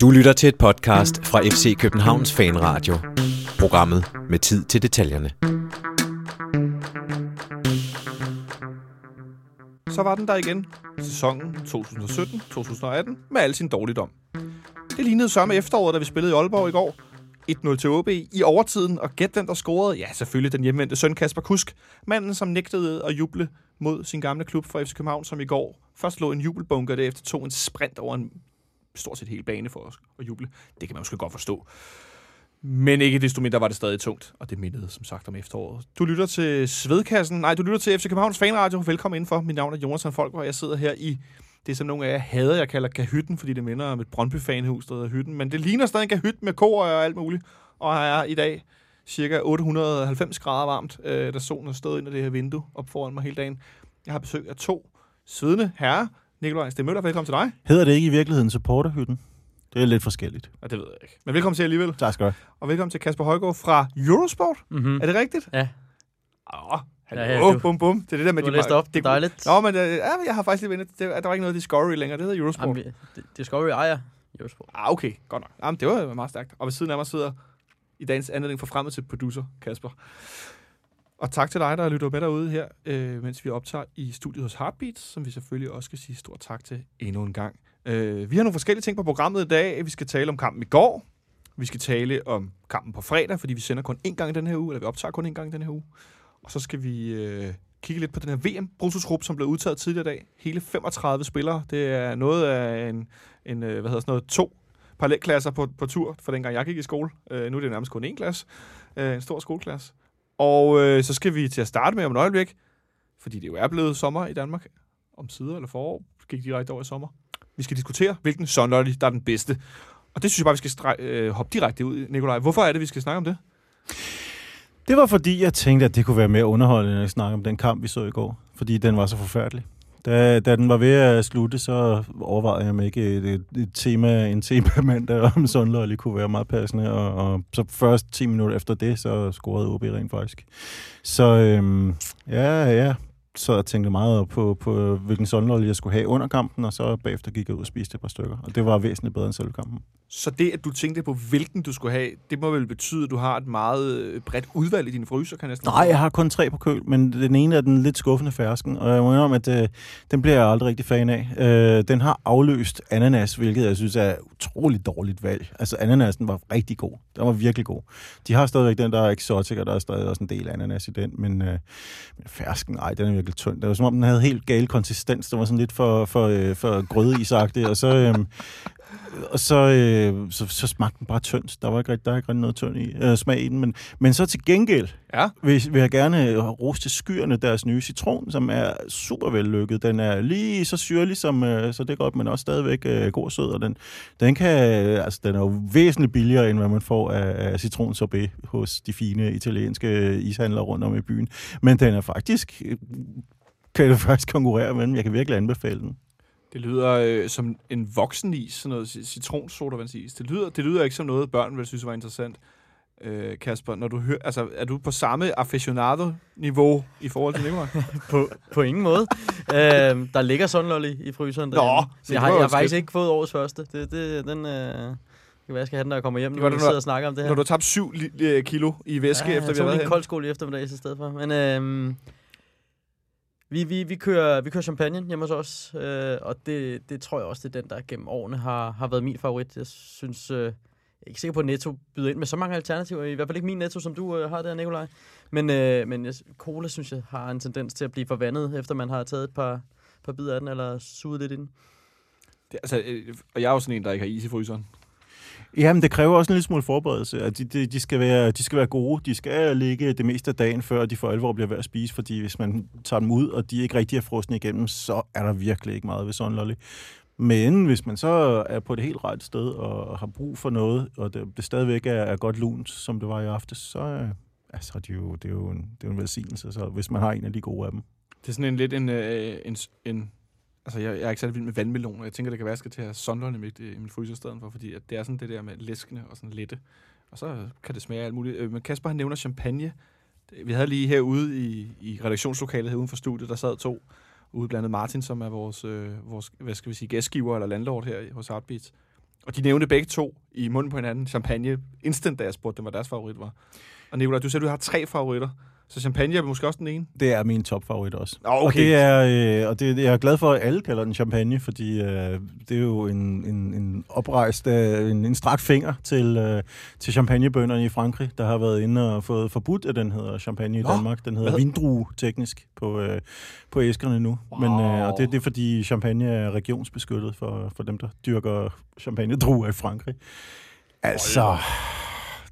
Du lytter til et podcast fra FC Københavns Fanradio. Programmet med tid til detaljerne. Så var den der igen. Sæsonen 2017-2018 med al sin dårligdom. Det lignede sørme efteråret, da vi spillede i Aalborg i går. 1-0 til OB i overtiden, og gæt hvem der scorede? Ja, selvfølgelig den hjemvendte søn Kasper Kusk. Manden, som nægtede at juble mod sin gamle klub fra FC København, som i går først lå en jubelbunker, og derefter tog en sprint over en stort set hele bane for os at juble. Det kan man måske godt forstå. Men ikke desto mindre var det stadig tungt, og det mindede som sagt om efteråret. Du lytter til Svedkassen. Nej, du lytter til FC Københavns Fanradio. Velkommen indenfor. Mit navn er Jonas Folk, og jeg sidder her i det, som nogle af jer hader, jeg kalder Kahytten, fordi det minder om et Brøndby-fanhus, der hedder Hytten. Men det ligner stadig en Kahyt med kor og alt muligt. Og er i dag cirka 890 grader varmt, øh, da solen er stået ind i det her vindue op foran mig hele dagen. Jeg har besøg af to svedende herrer. Nikolaj Stemøller, velkommen til dig. Hedder det ikke i virkeligheden supporterhytten? Det er lidt forskelligt. Og det ved jeg ikke. Men velkommen til alligevel. Tak skal du have. Og velkommen til Kasper Højgaard fra Eurosport. Mm-hmm. Er det rigtigt? Ja. Åh, hallo. Ja, ja, du- bum, bum. Det er det der med, Du de læst op. Det er dejligt. Nå, men øh, ja, jeg har faktisk lige vendt. Det, der var ikke noget Discovery længere. Det hedder Eurosport. Jamen, Discovery ejer Eurosport. Ah, okay. Godt nok. Jamen, det var meget stærkt. Og ved siden af mig sidder i dagens anledning for fremmed til producer, Kasper. Og tak til dig, der lytter med derude her, øh, mens vi optager i studiet hos Heartbeats, som vi selvfølgelig også skal sige stort tak til endnu en gang. Øh, vi har nogle forskellige ting på programmet i dag. Vi skal tale om kampen i går. Vi skal tale om kampen på fredag, fordi vi sender kun én gang i den her uge, eller vi optager kun én gang i den her uge. Og så skal vi øh, kigge lidt på den her vm bruttotrup som blev udtaget tidligere i dag. Hele 35 spillere. Det er noget af en, en øh, hvad hedder sådan noget, to parallelklasser på, på tur, for dengang jeg gik i skole. Øh, nu er det nærmest kun én klasse. Øh, en stor skoleklasse. Og øh, så skal vi til at starte med om et øjeblik, fordi det jo er blevet sommer i Danmark. Om sider eller forår gik direkte over i sommer. Vi skal diskutere, hvilken sunlolly, der er den bedste. Og det synes jeg bare, vi skal stre- øh, hoppe direkte ud, Nikolaj. Hvorfor er det, vi skal snakke om det? Det var fordi, jeg tænkte, at det kunne være mere underholdende, at snakke om den kamp, vi så i går. Fordi den var så forfærdelig. Da, da den var ved at slutte, så overvejede jeg mig ikke et, et, et tema, en temamand om Sundløjli kunne være meget passende. Og, og så først 10 minutter efter det, så scorede OB rent faktisk. Så øhm, ja, ja, så jeg tænkte meget på, på hvilken sundløg jeg skulle have under kampen, og så bagefter gik jeg ud og spiste et par stykker. Og det var væsentligt bedre end selve kampen. Så det, at du tænkte på, hvilken du skulle have, det må vel betyde, at du har et meget øh, bredt udvalg i dine fryser, kan jeg næsten Nej, jeg har kun tre på køl, men den ene er den lidt skuffende fersken, og jeg må indrømme, at øh, den bliver jeg aldrig rigtig fan af. Øh, den har afløst ananas, hvilket jeg synes er utroligt dårligt valg. Altså, ananasen var rigtig god. Den var virkelig god. De har stadigvæk den, der er exotic, og der er stadig også en del ananas i den, men, øh, men fersken, ej, den er virkelig tynd. Det var som om, den havde helt gal konsistens. Den var sådan lidt for, for, øh, for grødeisagtig, og så... Øh, og så, øh, så, så smagte den bare tyndt. Der var ikke, rigtig- der er ikke rigtig noget tynd i, øh, smag i den. Men, men så til gengæld, Ja. vil, vil jeg gerne rose til skyerne deres nye citron, som er super vellykket. Den er lige så syrlig, som, øh, så det er godt, men også stadigvæk øh, god og sød. Og den, den, kan, øh, altså, den er jo væsentligt billigere, end hvad man får af, af citronsorbet hos de fine italienske ishandlere rundt om i byen. Men den er faktisk, øh, kan det faktisk konkurrere med den. Jeg kan virkelig anbefale den. Det lyder øh, som en voksenis, sådan noget ci- citronsodavandsis. Det lyder, det lyder ikke som noget, børn vil synes var interessant. Øh, Kasper, når du hører, altså, er du på samme aficionado-niveau i forhold til Nikolaj? På, på ingen måde. øhm, der ligger Sunlolly i fryseren. Nå, derhjemme. se, jeg det har, jeg har faktisk ikke fået årets første. Det, det, den, øh, det kan være, jeg skal have den, når jeg kommer hjem, Det vi sidder og snakker om det her. Når du har tabt 7 kilo i væske, ja, efter jeg vi har tog været lige en her. kold skål i eftermiddag i stedet for. Men øhm, vi, vi, vi, kører, vi kører champagne hjemme hos os, øh, og det, det tror jeg også, det er den, der gennem årene har, har været min favorit. Jeg synes, øh, jeg er ikke sikker på, at Netto byder ind med så mange alternativer. I hvert fald ikke min Netto, som du øh, har der, Nikolaj. Men, øh, men jeg, cola, synes jeg, har en tendens til at blive forvandet, efter man har taget et par, par bidder af den, eller suget lidt ind. Det, altså, øh, og jeg er jo sådan en, der ikke har is i fryseren. Jamen, det kræver også en lille smule forberedelse. At de, de, de, skal være, de skal være gode. De skal ligge det meste af dagen, før de for alvor bliver ved at spise. Fordi hvis man tager dem ud, og de ikke rigtig er frosne igennem, så er der virkelig ikke meget ved sådan en lolly. Men hvis man så er på det helt rette sted og har brug for noget, og det, det stadigvæk er, er godt lunt, som det var i aftes, så øh, altså, det er jo, det er jo en, det er jo en velsignelse, så hvis man har en af de gode af dem. Det er sådan en lidt en... Øh, en, en altså, jeg, jeg er ikke særlig vild med vandmeloner. Jeg tænker, det kan være, at jeg skal til at have sonderen i mit, øh, i min fryser i stedet for, fordi at det er sådan det der med læskende og sådan lette. Og så kan det smage alt muligt. Øh, men Kasper, han nævner champagne. Vi havde lige herude i, i redaktionslokalet her uden for studiet, der sad to ude blandt andet Martin, som er vores, øh, vores hvad skal vi sige, gæstgiver eller landlord her hos Heartbeats. Og de nævnte begge to i munden på hinanden champagne instant, da jeg spurgte dem, hvad deres favorit var. Og Nicolaj, du sagde, du har tre favoritter. Så champagne er måske også den ene? Det er min topfavorit også. Oh, okay. Og, det er, øh, og det, jeg er glad for, at alle kalder den champagne, fordi øh, det er jo en, en, en oprejst, øh, en, en strakt finger til, øh, til champagnebønderne i Frankrig, der har været inde og fået forbudt, at den hedder champagne i Nå, Danmark. Den hedder hvad? vindrue teknisk på, øh, på æskerne nu. Wow. Men, øh, og det, det er fordi champagne er regionsbeskyttet for, for dem, der dyrker champagne-druer i Frankrig. Altså,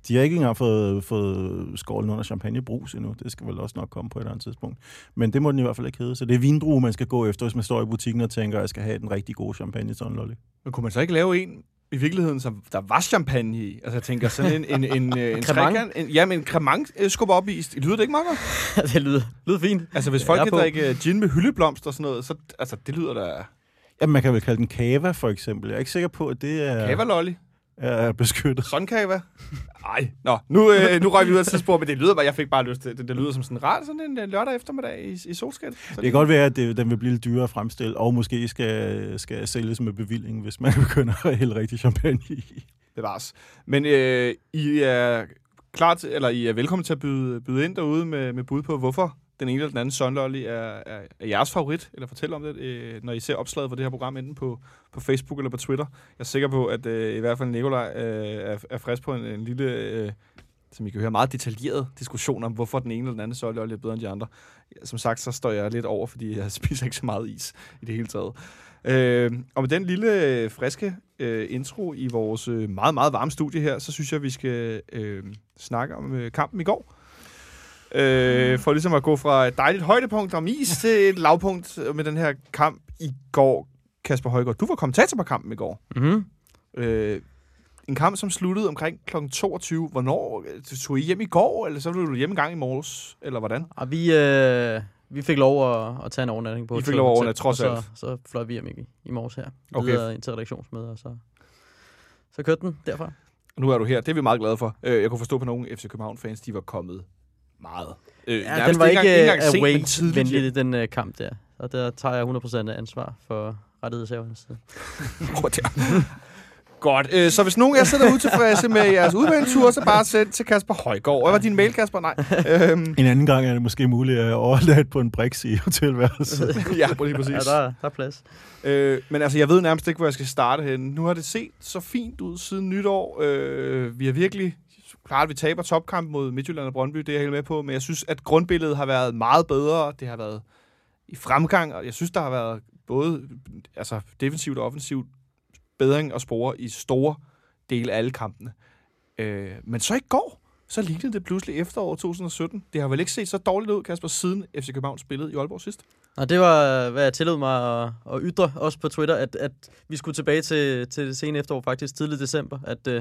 de har ikke engang fået, fået skålen under champagnebrus endnu. Det skal vel også nok komme på et eller andet tidspunkt. Men det må den i hvert fald ikke hedde. Så det er vindrue, man skal gå efter, hvis man står i butikken og tænker, at jeg skal have den rigtig gode champagne sådan lolly. Men kunne man så ikke lave en i virkeligheden, som der var champagne i? Altså jeg tænker sådan en, en, en, en, en trekant, en, ja, men en cremant øh, skubber op i. Lyder det ikke meget godt? det lyder, lyder fint. Altså hvis folk kan drikke øh, gin med hyldeblomster og sådan noget, så altså, det lyder da Ja, man kan vel kalde den kava, for eksempel. Jeg er ikke sikker på, at det er, kavalolly. Er beskyttet. Sådan kava. Ej, nå, nu, øh, nu røg vi ud af tidspunkt, men det lyder bare, jeg fik bare lyst til, det, det lyder som sådan rart, sådan en øh, lørdag eftermiddag i, i solskin. Det kan godt være, at det, den vil blive lidt dyrere at fremstille, og måske skal, skal sælges med bevilling, hvis man begynder at hælde rigtig champagne i. bevares. Men øh, I er klar til, eller I er velkommen til at byde, byde ind derude med, med bud på, hvorfor den ene eller den anden Sunlolly er, er, er jeres favorit, eller fortæl om det, øh, når I ser opslaget for det her program, enten på, på Facebook eller på Twitter. Jeg er sikker på, at øh, i hvert fald Nikolaj øh, er, er frisk på en, en lille, øh, som I kan høre, meget detaljeret diskussion om, hvorfor den ene eller den anden Sunlolly er bedre end de andre. Som sagt, så står jeg lidt over, fordi jeg spiser ikke så meget is i det hele taget. Øh, og med den lille øh, friske øh, intro i vores øh, meget, meget varme studie her, så synes jeg, vi skal øh, snakke om øh, kampen i går. Øh, for ligesom at gå fra et dejligt højdepunkt om is til et lavpunkt med den her kamp i går. Kasper Højgaard, du var kommentator på kampen i går. Mm-hmm. Øh, en kamp, som sluttede omkring kl. 22. Hvornår? øh, Tog I hjem i går, eller så blev du hjemme en gang i morges? Eller hvordan? Og vi, øh, vi fik lov at, at tage en overnatning på I fik lov at overnatte, trods alt. Så, så fløj vi hjem i, i morges her. Okay. Videre ind til redaktionsmøde, og så, så kørte den derfra. Nu er du her. Det er vi meget glade for. Øh, jeg kunne forstå på nogle FC København-fans, de var kommet meget. Øh, Ja, den var ikke, engang- engang sent, men away tidligt hjem. venlig den uh, kamp der. Og der tager jeg 100% af ansvar for rettighedshavernes side. Godt. Øh, så hvis nogen af jer sidder utilfredse med jeres udbanetur, så bare send til Kasper Højgaard. Hvad var din mail, Kasper? Nej. Øhm, En anden gang er det måske muligt at overlade på en briks i hotelværelset. ja, lige præcis. Ja, der, der er plads. Øh, men altså, jeg ved nærmest ikke, hvor jeg skal starte henne. Nu har det set så fint ud siden nytår. Øh, vi har virkelig... Klart, at vi taber topkamp mod Midtjylland og Brøndby, det er jeg helt med på, men jeg synes, at grundbilledet har været meget bedre. Det har været i fremgang, og jeg synes, der har været både altså, defensivt og offensivt bedring og spore i store dele af alle kampene. Øh, men så i går, så lignede det pludselig efterår 2017. Det har vel ikke set så dårligt ud, Kasper, siden FC København spillede i Aalborg sidst? Og det var, hvad jeg tillod mig at, at ytre, også på Twitter, at, at vi skulle tilbage til, til det sene efterår, faktisk tidlig december. At uh,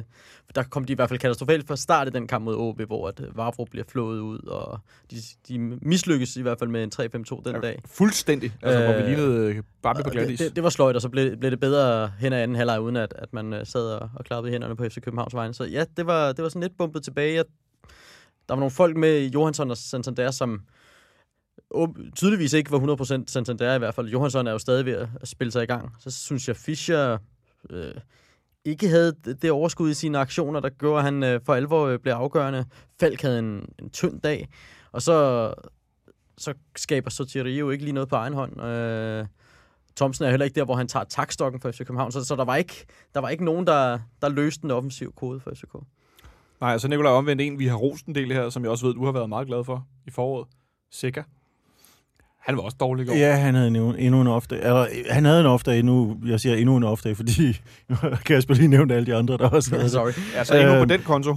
der kom de i hvert fald katastrofalt fra start i den kamp mod OB, hvor at øh, Vavro bliver flået ud, og de, de mislykkes i hvert fald med en 3-5-2 den dag. Fuldstændig. Altså, øh, hvor vi Øh, lignede Bambi på glatis. det, det, det var sløjt, og så blev, blev det bedre hen ad anden halvleg, uden at, at man sad og, og klappede hænderne på FC Københavns vegne. Så ja, det var, det var sådan lidt bumpet tilbage. Jeg, der var nogle folk med Johansson og Santander, som tydeligvis ikke var 100% Santander i hvert fald. Johansson er jo stadig ved at spille sig i gang. Så synes jeg, Fischer øh, ikke havde det- overskud i sine aktioner, der gjorde, at han øh, for alvor øh, blev afgørende. Falk havde en, en tynd dag, og så, så skaber Sotieri jo ikke lige noget på egen hånd. Øh, Thomsen er heller ikke der, hvor han tager takstokken for FC København, så, så der, var ikke, der var ikke nogen, der, der løste den offensiv kode for FCK. Nej, altså Nikolaj omvendt en, vi har rost en del her, som jeg også ved, du har været meget glad for i foråret. Sikker. Han var også dårlig går. Ja, han havde endnu, endnu en ofte. Eller, han havde en ofte endnu, jeg siger endnu en ofte, fordi Kasper lige nævnt alle de andre, der også havde. Sorry. Altså endnu på Øhm, den konto.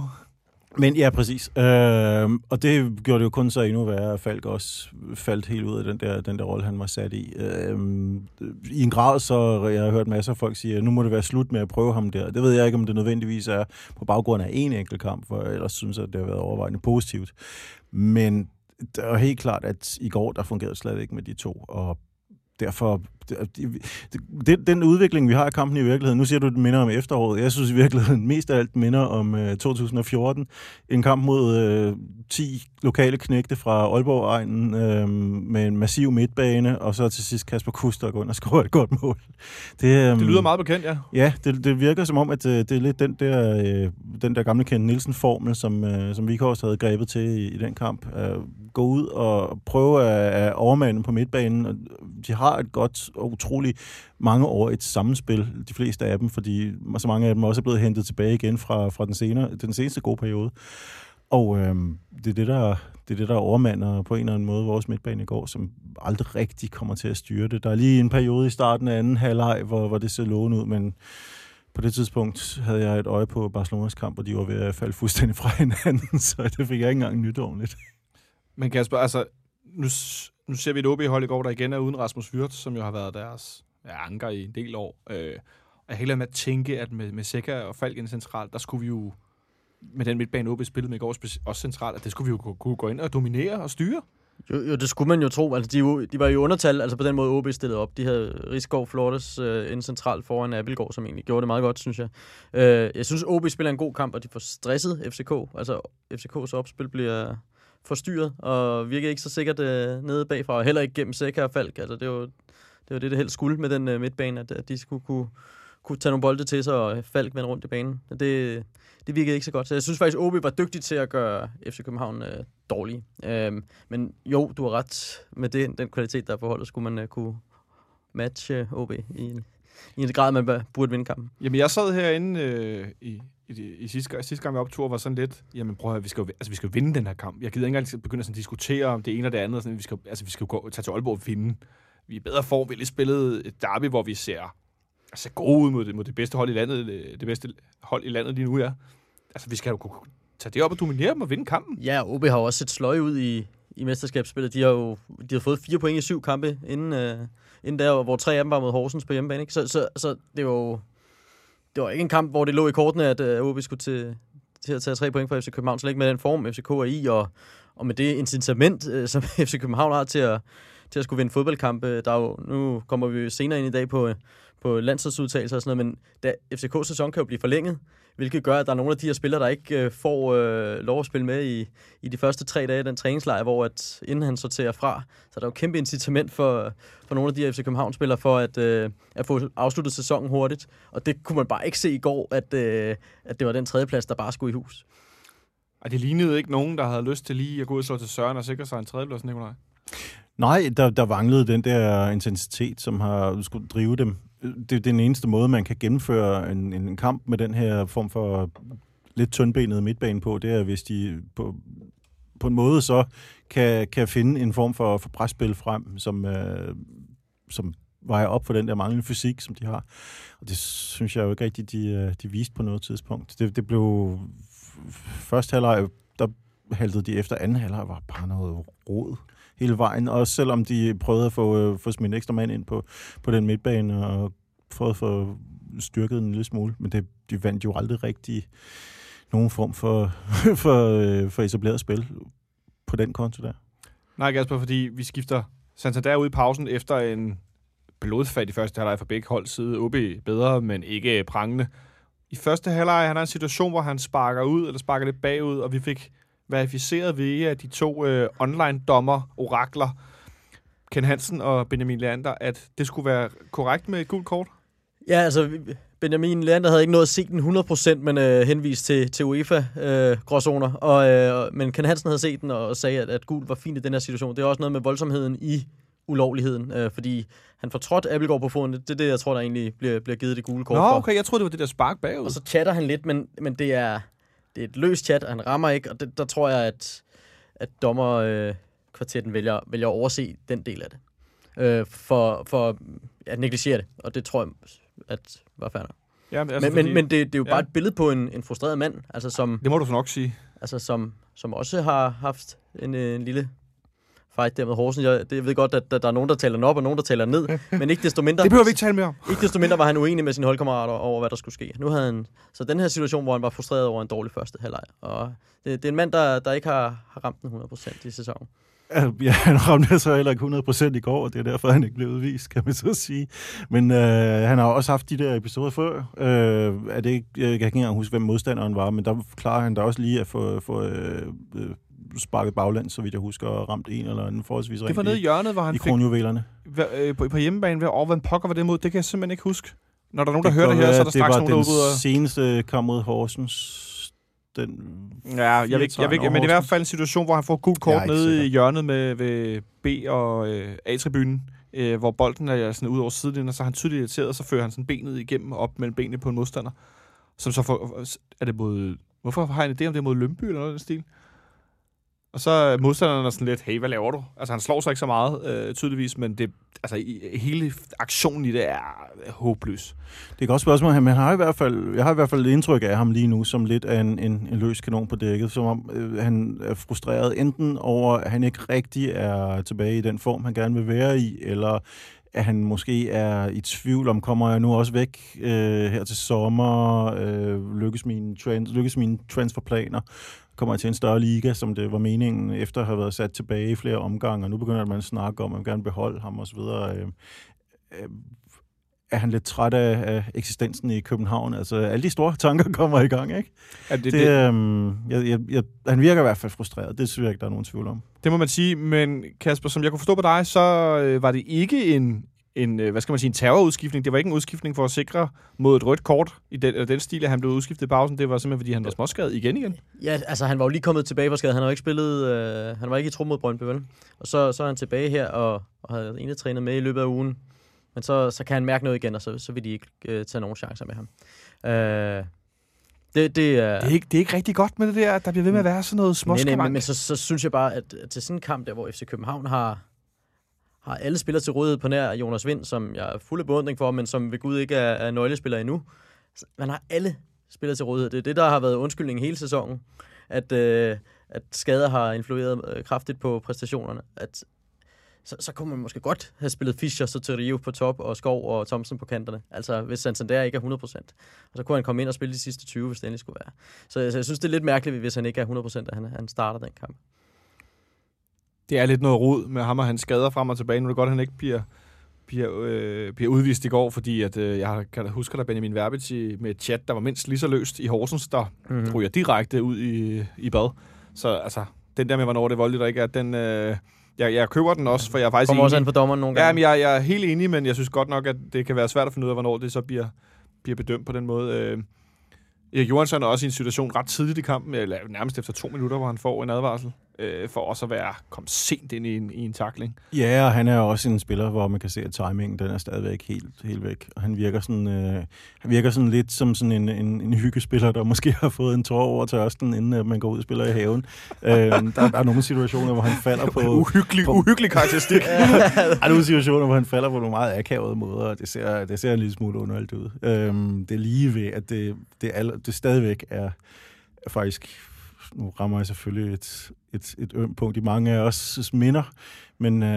Men ja, præcis. Øh, og det gjorde det jo kun så endnu værre, at Falk også faldt helt ud af den der, den der rolle, han var sat i. Øh, I en grad, så jeg har hørt masser af folk sige, at nu må det være slut med at prøve ham der. Det ved jeg ikke, om det nødvendigvis er på baggrund af en enkelt kamp, for jeg ellers synes, at det har været overvejende positivt. Men det er helt klart, at i går, der fungerede slet ikke med de to, og derfor, det, den udvikling, vi har i kampen i virkeligheden, nu siger du, det minder om efteråret. Jeg synes i virkeligheden mest af alt minder om uh, 2014. En kamp mod uh, 10 lokale knægte fra Aalborg-egnen uh, med en massiv midtbane, og så til sidst Kasper Kuster går ind og scorer et godt mål. Det, um, det lyder meget bekendt, ja. Ja, det, det virker som om, at uh, det er lidt den der, uh, den der gamle Kent Nielsen-formel, som, uh, som Vikhorst havde grebet til i, i den kamp. Uh, gå ud og prøve at, at overmande på midtbanen. De har et godt og utroligt mange år et sammenspil, de fleste af dem, fordi så mange af dem også er blevet hentet tilbage igen fra, fra den, senere, den seneste gode periode. Og øh, det, er det, der, det er det, der overmander på en eller anden måde vores midtbane i går, som aldrig rigtig kommer til at styre det. Der er lige en periode i starten af anden halvleg, hvor, hvor det ser lovende ud, men på det tidspunkt havde jeg et øje på Barcelonas kamp, og de var ved at falde fuldstændig fra hinanden, så det fik jeg ikke engang nyt ordentligt. Men Kasper, altså, nu, nu ser vi et OB-hold i går, der igen er uden Rasmus Wirtz, som jo har været deres ja, anker i en del år. Øh, og jeg med at tænke, at med, med Seca og Falken centralt, der skulle vi jo med den midtbane OB spillet med i går, også centralt, at det skulle vi jo kunne gå ind og dominere og styre. Jo, jo, det skulle man jo tro. Altså, de, de var jo undertal, altså på den måde OB stillet op. De havde Rigsgaard Flortes øh, ind centralt foran Abelgaard, som egentlig gjorde det meget godt, synes jeg. Øh, jeg synes, OB spiller en god kamp, og de får stresset FCK. Altså, FCK's opspil bliver forstyrret, og virkede ikke så sikkert øh, nede bagfra, og heller ikke gennem Seca og Falk. Altså, det var det, var det, det helst skulle med den øh, midtbane, at, at de skulle kunne, kunne tage nogle bolde til sig, og Falk vende rundt i banen. Det, det virkede ikke så godt. Så jeg synes faktisk, at OB var dygtig til at gøre FC København øh, dårlig. Øh, men jo, du har ret med det, den kvalitet, der er forholdet, skulle man øh, kunne matche OB i en, i en grad, man burde vinde kampen. Jamen, jeg sad herinde øh, i, i, i sidste, sidste gang, vi optog, var sådan lidt, jamen prøv at høre, vi skal, jo, altså, vi skal vinde den her kamp. Jeg gider ikke engang begynde at sådan, diskutere om det ene og det andet. Sådan, vi skal, altså, vi skal jo gå, tage til Aalborg og vinde. Vi er bedre form. Vi har lige spillet et derby, hvor vi ser altså, gode ud mod det, mod det bedste hold i landet, øh, det bedste hold i landet lige nu, ja. Altså, vi skal jo kunne tage det op og dominere dem og vinde kampen. Ja, OB har også set sløj ud i, i mesterskabsspillet. De har jo de har fået fire point i syv kampe inden, øh, inden der, hvor tre af dem var mod Horsens på hjemmebane. Ikke? Så, så, så det var jo det var ikke en kamp, hvor det lå i kortene, at øh, OB skulle til, til at tage tre point fra FC København, så ikke med den form, FCK er i, og, og med det incitament, øh, som FC København har til at, til at skulle vinde fodboldkampe. Der er jo, nu kommer vi senere ind i dag på, øh, på landsholdsudtagelser og sådan noget, men da FCK's sæson kan jo blive forlænget, hvilket gør, at der er nogle af de her spillere, der ikke øh, får øh, lov at spille med i, i de første tre dage af den træningslejr, hvor at, inden han sorterer fra, så der er jo kæmpe incitament for, for nogle af de her FC København-spillere for at, øh, at få afsluttet sæsonen hurtigt. Og det kunne man bare ikke se i går, at, øh, at det var den tredjeplads, der bare skulle i hus. Og det lignede ikke nogen, der havde lyst til lige at gå ud og slå til Søren og sikre sig en tredjeplads, Nikolaj? Nej, der, der manglede den der intensitet, som har skulle drive dem det er den eneste måde, man kan gennemføre en, en kamp med den her form for lidt tyndbenet midtbane på, det er, hvis de på, på en måde så kan, kan finde en form for, for presspil frem, som, øh, som vejer op for den der manglende fysik, som de har. Og det synes jeg jo ikke rigtigt, de, øh, de viste på noget tidspunkt. Det, det blev første halvleg, der haltede de efter anden halvleg, var bare noget rod hele vejen. Også selvom de prøvede at få, øh, få smidt ekstra mand ind på, på den midtbane og fået få styrket en lille smule. Men det, de vandt jo aldrig rigtig nogen form for, for, øh, for etableret spil på den konto der. Nej, Gasper, fordi vi skifter Santander ud i pausen efter en blodfattig første halvleg for begge hold side. OB bedre, men ikke prangende. I første halvleg han har en situation, hvor han sparker ud, eller sparker lidt bagud, og vi fik verificeret ved de to øh, online-dommer, orakler, Ken Hansen og Benjamin Leander, at det skulle være korrekt med et gult kort? Ja, altså Benjamin Leander havde ikke nået at se den 100%, men øh, henvist til, til UEFA-gråzoner. Øh, og, øh, men Ken Hansen havde set den og sagde, at, at gul var fint i den her situation. Det er også noget med voldsomheden i ulovligheden, øh, fordi han får trådt Abelgaard på foden. Det er det, jeg tror, der egentlig bliver, bliver givet det gule kort Nå, okay, jeg troede, det var det der spark bagud. Og så chatter han lidt, men, men det er det er et løst chat, og han rammer ikke, og det, der tror jeg, at, at dommerkvartetten øh, vælger, vælger at overse den del af det. Øh, for, for at negligere det, og det tror jeg, at var færdigt. Ja, men, altså, men, fordi, men, men det, det er jo ja. bare et billede på en, en frustreret mand, altså som... Det må du så nok sige. Altså som, som også har haft en, en lille fight der med Horsen. Jeg, det, jeg ved godt, at der, der er nogen, der taler den op, og nogen, der taler ned. men ikke desto mindre... det behøver vi ikke tale mere om. ikke desto mindre var han uenig med sine holdkammerater over, hvad der skulle ske. Nu havde han... Så den her situation, hvor han var frustreret over en dårlig første halvleg. Og det, det er en mand, der, der ikke har, har ramt den 100% i sæsonen. Ja, han ramte så heller ikke 100% i går, og det er derfor, han ikke blev udvist, kan man så sige. Men øh, han har også haft de der episoder før. Øh, er det ikke, jeg kan ikke engang huske, hvem modstanderen var, men der klarer han da også lige at få, få øh, øh, sparket bagland, så vidt jeg husker, og ramt en eller anden forholdsvis Det var nede i hjørnet, hvor han i fik kronjuvelerne. øh, på, på hjemmebane. Hvor, hvad pokker var det mod? Det kan jeg simpelthen ikke huske. Når der er nogen, der Det hører det her, så er være, der straks det nogen, der var udbryder. den seneste kamp mod Horsens. Den, Ja, jeg ved, ikke- jeg ved, ikke, men i hvert fald en situation, hvor han får er kort nede i hjørnet med ved B og øh, A-tribunen, øh, hvor bolden er sådan ud over sidelinjen, og så er han tydeligt irriteret, og så fører han sådan benet igennem op mellem benene på en modstander. Som så får, er det mod, hvorfor har jeg en idé om det er mod Lømby eller noget i den stil? Og så er modstanderen er sådan lidt, hey, hvad laver du? Altså, han slår sig ikke så meget, øh, tydeligvis, men det, altså, i, hele aktionen i det er øh, håbløs. Det er et godt spørgsmål, men han har i hvert fald, jeg har i hvert fald et indtryk af ham lige nu som lidt af en, en, en løs kanon på dækket, som om øh, han er frustreret enten over, at han ikke rigtig er tilbage i den form, han gerne vil være i, eller at han måske er i tvivl om, kommer jeg nu også væk øh, her til sommer, øh, lykkes, mine trans, lykkes mine transferplaner, kommer til en større liga, som det var meningen, efter at have været sat tilbage i flere omgange, og nu begynder man at snakke om, at man gerne vil beholde ham osv. Øh, øh, er han lidt træt af, af eksistensen i København. Altså, alle de store tanker kommer i gang, ikke? Er det, Det, det, det, øhm, jeg, jeg, jeg, han virker i hvert fald frustreret. Det synes jeg ikke, der er nogen tvivl om. Det må man sige, men Kasper, som jeg kunne forstå på dig, så øh, var det ikke en, en, øh, hvad skal man sige, en terrorudskiftning. Det var ikke en udskiftning for at sikre mod et rødt kort i den, eller den stil, at han blev udskiftet i pausen. Det var simpelthen, fordi han var småskadet igen igen. Ja, altså han var jo lige kommet tilbage fra skade. Han har ikke spillet, øh, han var ikke i tro mod Brøndby, vel? Og så, så er han tilbage her og, og havde egentlig trænet med i løbet af ugen. Men så, så kan han mærke noget igen, og så, så vil de ikke øh, tage nogen chancer med ham. Øh, det, det er... Det er, ikke, det er ikke rigtig godt med det der, at der bliver ved med at være sådan noget Nej, nej, småskavank. men, men så, så synes jeg bare, at, at til sådan en kamp der, hvor FC København har, har alle spillere til rådighed på nær Jonas Vind, som jeg er fuld af beundring for, men som ved Gud ikke er, er nøglespiller endnu. Man har alle spillere til rådighed. Det er det, der har været undskyldningen hele sæsonen. At, øh, at skader har influeret øh, kraftigt på præstationerne. At, så, så kunne man måske godt have spillet Fischer, så til på top, og Skov og Thomsen på kanterne. Altså, hvis Santander ikke er 100%. Og så kunne han komme ind og spille de sidste 20, hvis det endelig skulle være. Så, så jeg synes, det er lidt mærkeligt, hvis han ikke er 100%, at han, han starter den kamp. Det er lidt noget rod med ham og hans skader frem og tilbage. Nu er det godt, at han ikke bliver, bliver, øh, bliver udvist i går, fordi at, øh, jeg kan da huske, at Benjamin Verbitz i- med et chat, der var mindst lige så løst i Horsens, der Mm-hmm. ryger direkte ud i, i bad. Så altså, den der med, hvornår det er voldeligt og ikke er, den... Øh, jeg, jeg køber den også, for jeg er faktisk Kommer også enig. an på dommeren nogle Ja, gange. men jeg, jeg er helt enig, men jeg synes godt nok, at det kan være svært at finde ud af, hvornår det så bliver, bliver bedømt på den måde. Øh, Erik Johansson er også i en situation ret tidligt i kampen, eller nærmest efter to minutter, hvor han får en advarsel, øh, for også at være kommet sent ind i en, i en takling. Ja, og han er også en spiller, hvor man kan se, at timingen den er stadigvæk helt, helt væk. Og han virker sådan, øh, han virker sådan lidt som sådan en, en, en hyggespiller, der måske har fået en tår over tørsten, inden øh, man går ud og spiller i haven. øh, der, der, er nogle situationer, hvor han falder på... uhyggelig, på- uhyggelig karakteristik. Der er nogle situationer, hvor han falder på nogle meget akavede måder, og det ser, det ser en lille smule underholdt ud. Øhm, det er lige ved, at det, det, er, det stadigvæk er faktisk... Nu rammer jeg selvfølgelig et, et, et ømt punkt i mange af os minder, men øh,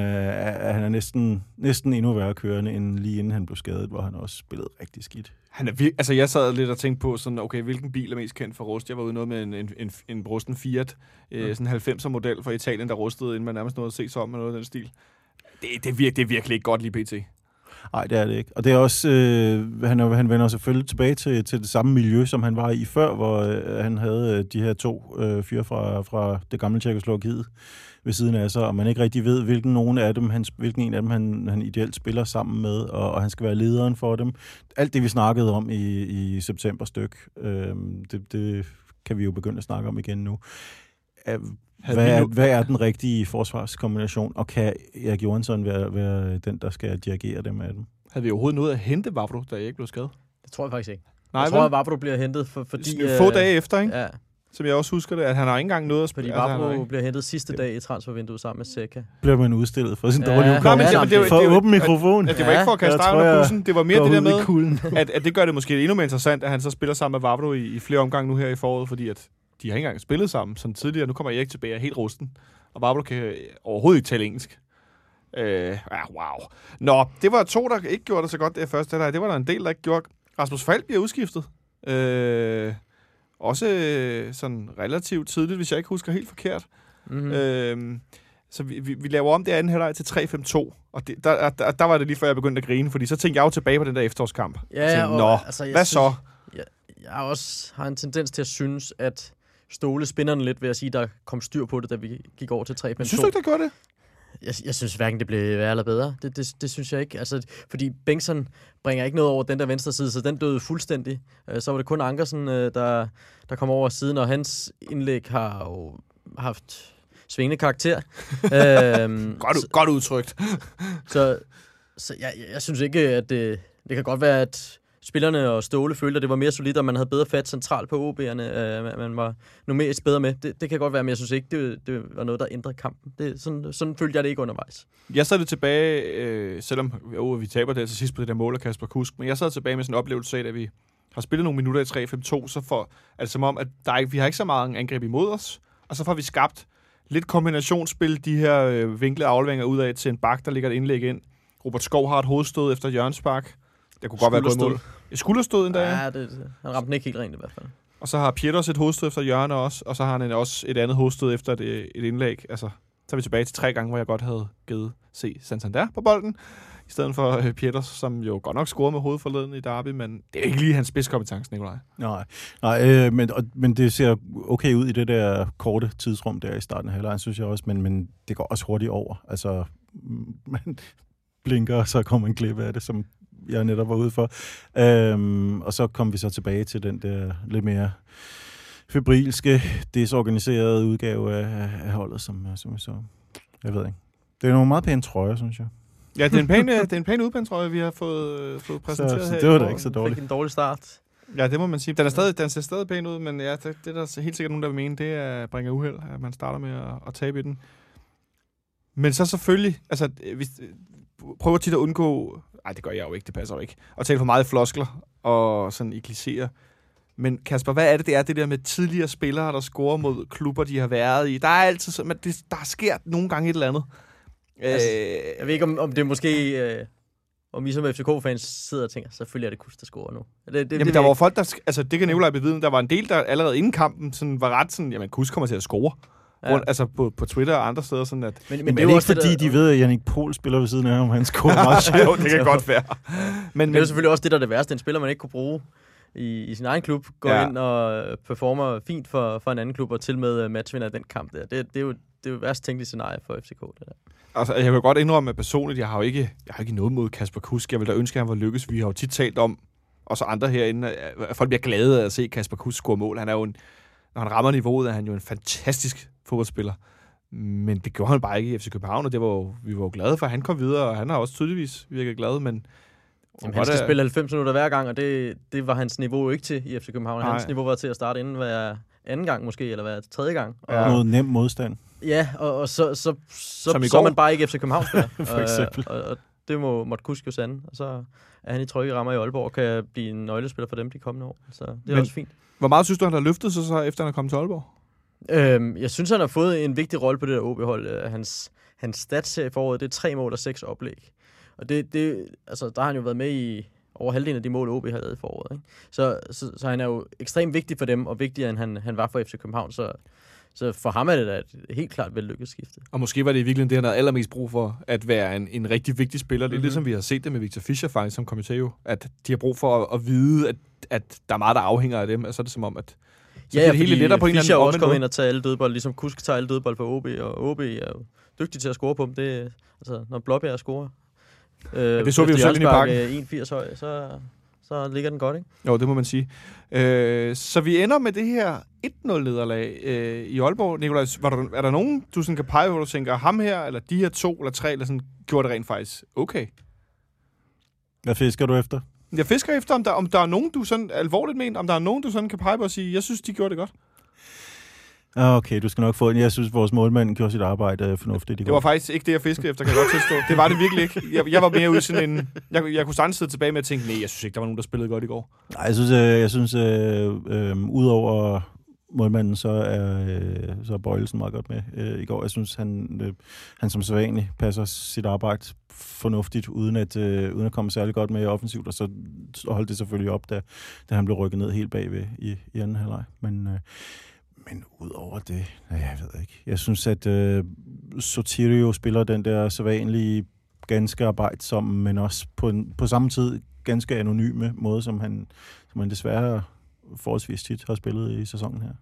han er næsten, næsten endnu værre kørende, end lige inden han blev skadet, hvor han også spillede rigtig skidt. Han er vir- altså, jeg sad lidt og tænkte på, sådan, okay, hvilken bil er mest kendt for rust? Jeg var ude noget med en, en, en, en brusten Fiat, øh, sådan en 90'er model fra Italien, der rustede, inden man nærmest nåede at se sig om med noget af den stil. Det, det, er, virke, det er virkelig ikke godt lige pt. Nej, det er det ikke. Og det er også, øh, han, han vender selvfølgelig tilbage til, til det samme miljø, som han var i før, hvor øh, han havde øh, de her to øh, fyre fra, fra det gamle Tjekkoslovakiet ved siden af sig, og man ikke rigtig ved, hvilken, nogen af dem, han, hvilken en af dem han, han ideelt spiller sammen med, og, og han skal være lederen for dem. Alt det, vi snakkede om i, i september styk, øh, det, det kan vi jo begynde at snakke om igen nu. Havde hvad, er, hvad er den rigtige forsvarskombination, og kan Erik Johansson være, være den, der skal dirigere dem af dem? Havde vi overhovedet noget at hente Vavro, da jeg ikke blev skadet? Det tror jeg faktisk ikke. Nej, jeg tror, vel? at Vavro bliver hentet, for, fordi... Fordi, få dage efter, ikke? Ja, som jeg også husker det, at han har ikke engang noget at fordi spille. altså, han har Vavro ikke- bliver hentet sidste dag i transfervinduet sammen med Seca. bliver man udstillet for sin Ja. dårlige men det- er jo- for det jo- åben mikrofon. at det var ikke for at kaste dig under bussen. Det var mere det der med, at, at det gør det måske endnu mere interessant, at han så spiller sammen med Vavro i, i flere omgange nu her i foråret, fordi at de har ikke engang spillet sammen som tidligere. Nu kommer Erik tilbage helt rusten, og Vavro kan overhovedet ikke tale engelsk. Øh, ja, wow. Nå, det var to, der ikke gjorde det så godt det første halvleg. Det var der en del, der ikke gjorde. Rasmus Falk bliver udskiftet. Øh, også øh, sådan relativt tidligt, hvis jeg ikke husker helt forkert. Mm-hmm. Mm. Øh, Så vi, vi, vi laver om det anden halvleg til 3-5-2, og det, der, der, der var det lige før, jeg begyndte at grine, fordi så tænkte jeg jo tilbage på den der efterårskamp. Ja, Tænkte, og, Nå, altså, jeg hvad synes, så? Jeg, jeg også har en tendens til at synes, at Ståle spænder den lidt ved at sige, der kom styr på det, da vi gik over til 3 Synes du ikke, der gjorde det? Jeg, jeg synes hverken, det blev værre eller bedre. Det, det, det synes jeg ikke. Altså, fordi Bengtsson bringer ikke noget over den der venstre side, så den døde fuldstændig. Øh, Så var det kun Ankersen, øh, der, der kom over siden, og hans indlæg har jo haft svingende karakter. øhm, Godt, så, godt udtrykt. så, så jeg, jeg- jeg synes ikke, at det, det kan godt være, at spillerne og Ståle følte, at det var mere solidt, og man havde bedre fat centralt på OB'erne. Øh, man- var numerisk bedre med. Det, det kan godt være, men jeg synes ikke, det, det var noget, der ændrede kampen. Det, sådan, sådan følte jeg det ikke undervejs. Jeg sad det tilbage, øh, selvom jo, vi taber det til sidst på det der mål af Kasper Kusk, men jeg sad tilbage med sådan en oplevelse af, at vi har spillet nogle minutter i 3-5-2, så for, altså som om, at der er, ikke- vi har ikke så meget angreb imod os, og så får vi skabt lidt kombinationsspil, de her øh, vinklede afleveringer ud af til en bak, der ligger et indlæg ind. Robert Skov har et hovedstød efter Jørgens Bak. Det kunne godt være gået mål. Skulderstød endda, ja. Ja, det, han ramte den ikke helt rent i hvert fald. Og så har Pieters et hovedstød efter Jørgen også, og så har han også et andet hovedstød efter et, et indlæg. Altså, så er vi tilbage til tre gange, hvor jeg godt havde givet C. Santander på bolden, i stedet for øh, Pieters, som jo godt nok scorede med hovedet forleden i Derby, men det er ikke lige hans spidskompetence, Nikolaj. Nej, nej øh, men, og, men det ser okay ud i det der korte tidsrum der i starten af halvlejen, synes jeg også, men, men det går også hurtigt over. Altså, man blinker, og så kommer en klip af det, som jeg netop var ude for. Øhm, og så kom vi så tilbage til den der lidt mere febrilske, desorganiserede udgave af, af holdet, som, som vi så... Jeg ved ikke. Det er nogle meget pæne trøjer, synes jeg. Ja, det er en pæn, øh, det er en pæn udbandtrøje, vi har fået, øh, fået præsenteret Så, så her. det var da ikke så dårligt. Fik en dårlig start. Ja, det må man sige. Den, er stadig, den ser stadig pæn ud, men ja, det, det er der helt sikkert nogen, der vil mene, det er, bringer uheld, at man starter med at, at tabe i den. Men så selvfølgelig, altså, øh, hvis, øh, prøver tit at undgå, nej, det gør jeg jo ikke, det passer jo ikke, at tale for meget floskler og sådan iklisere. Men Kasper, hvad er det, det er det der med tidligere spillere, der scorer mod klubber, de har været i? Der er altid sådan, det, der sker nogle gange et eller andet. Altså, øh, Jeg ved ikke, om, om det måske... Øh, om I som FCK-fans sidder og tænker, selvfølgelig er det Kus, der scorer nu. Det, det, Jamen, det der var folk, der... Altså, det kan Nikolaj bevidne. Der var en del, der allerede inden kampen sådan, var ret sådan, jamen, Kus kommer til at score. Ja. Rundt, altså på, på Twitter og andre steder, sådan at... Men, men, Men, det er jo ikke også fordi, det, der, de ved, at Jannik Pohl spiller ved siden af ham, han scorer meget sjovt? jo, det kan godt være. Men, Det er jo men, selvfølgelig også det, der er det værste. En spiller, man ikke kunne bruge i, i sin egen klub, går Ja. ind og øh, performer fint for, for en anden klub, og til med øh, matchvinder af den kamp der. Det, det, er jo det er jo værst tænkelige scenarie for FCK. Det der. altså, jeg kan godt indrømme, at personligt, jeg har jo ikke, jeg har ikke noget mod Kasper Kusk. Jeg vil da ønske, at han var lykkes. Vi har jo tit talt om, og så andre herinde, at folk bliver glade af at se Kasper Kusk score mål. Han er jo en, når han rammer niveauet, er han jo en fantastisk fodboldspiller. Men det gjorde han bare ikke i FC København, og det var jo, vi var jo glade for, at han kom videre, og han har også tydeligvis virket glad, men... Jamen, han skal spille 90 minutter hver gang, og det, det var hans niveau ikke til i FC København. Nej. Hans niveau var til at starte inden hver anden gang måske, eller hver tredje gang. Og, Ja. Noget nem modstand. Ja, og, og så, så, så, Som så er man bare ikke FC København spiller. For eksempel. Og, og det må, måtte Kusk jo sande. Og så er han i trygge rammer i Aalborg og kan blive en nøglespiller for dem de kommende år. Så det er Men, også fint. Hvor meget synes du, han har løftet sig så, efter han er kommet til Aalborg? Øhm, jeg synes, han har fået en vigtig rolle på det der OB-hold. Øh, hans, hans stats her i foråret, det er tre mål og seks oplæg. Og det, det, altså, der har han jo været med i over halvdelen af de mål, OB har lavet i foråret. Ikke? Så, så, så, han er jo ekstremt vigtig for dem, og vigtigere end han, han var for FC København. Så, så for ham er det da et helt klart vellykket skifte. Og måske var det i virkeligheden det, han havde allermest brug for, at være en, en rigtig vigtig spiller. Det er mm-hmm. Mhm. ligesom, vi har set det med Victor Fischer faktisk som kommentar, at de har brug for at, at vide, at, at der er meget, der afhænger af dem. Og så er det som om, at så Ja, ja det hele lettere på en Fischer er anden også omvendt kommet måde. ind og tage alle dødbold, ligesom Kusk tager alle dødbold på OB, og OB er jo dygtig til at score på dem. Det, altså, når Blåbjerg scorer, øh, det så vi jo selv i øh, 81 høj, så, så ligger den godt, ikke? Jo, det må man sige. Øh, så vi ender med det her 1-0-nederlag øh, i Aalborg. Nikolaj, var der, er der nogen, du sådan kan pege på, hvor du tænker, ham her, eller de her to, eller tre, eller sådan, gjorde det rent faktisk okay? Hvad fisker du efter? Jeg fisker efter, om der, om der er nogen, du sådan alvorligt mener, om der er nogen, du sådan kan pege på og sige, jeg synes, de gjorde det godt. Ah, Okay, du skal nok få en. Jeg synes, vores målmand gjorde sit arbejde øh, fornuftigt i Det var faktisk ikke det, jeg fiskede efter, kan jeg godt tilstå. Det var det virkelig ikke. Jeg, jeg var mere ude sådan en... Jeg, jeg kunne sagtens sidde tilbage med at tænke, nej, jeg synes ikke, der var nogen, der spillede godt i går. Nej, jeg synes, øh, jeg synes øh, øh, udover målmanden, så er, øh, så er Bøjelsen meget godt med øh, i går. Jeg synes, han, øh, han som sædvanlig passer sit arbejde fornuftigt, uden at, øh, uden at komme særlig godt med offensivt, og så holdt det selvfølgelig op, da, da han blev rykket ned helt bagved i, i anden halvleg. Men, øh, Men udover det, nej, jeg ved ikke. Jeg synes, at øh, Sotirio spiller den der sædvanlige, ganske arbejdsomme, men også på, en, på samme tid ganske anonyme måde, som han, som han desværre forholdsvis tit har spillet i sæsonen her.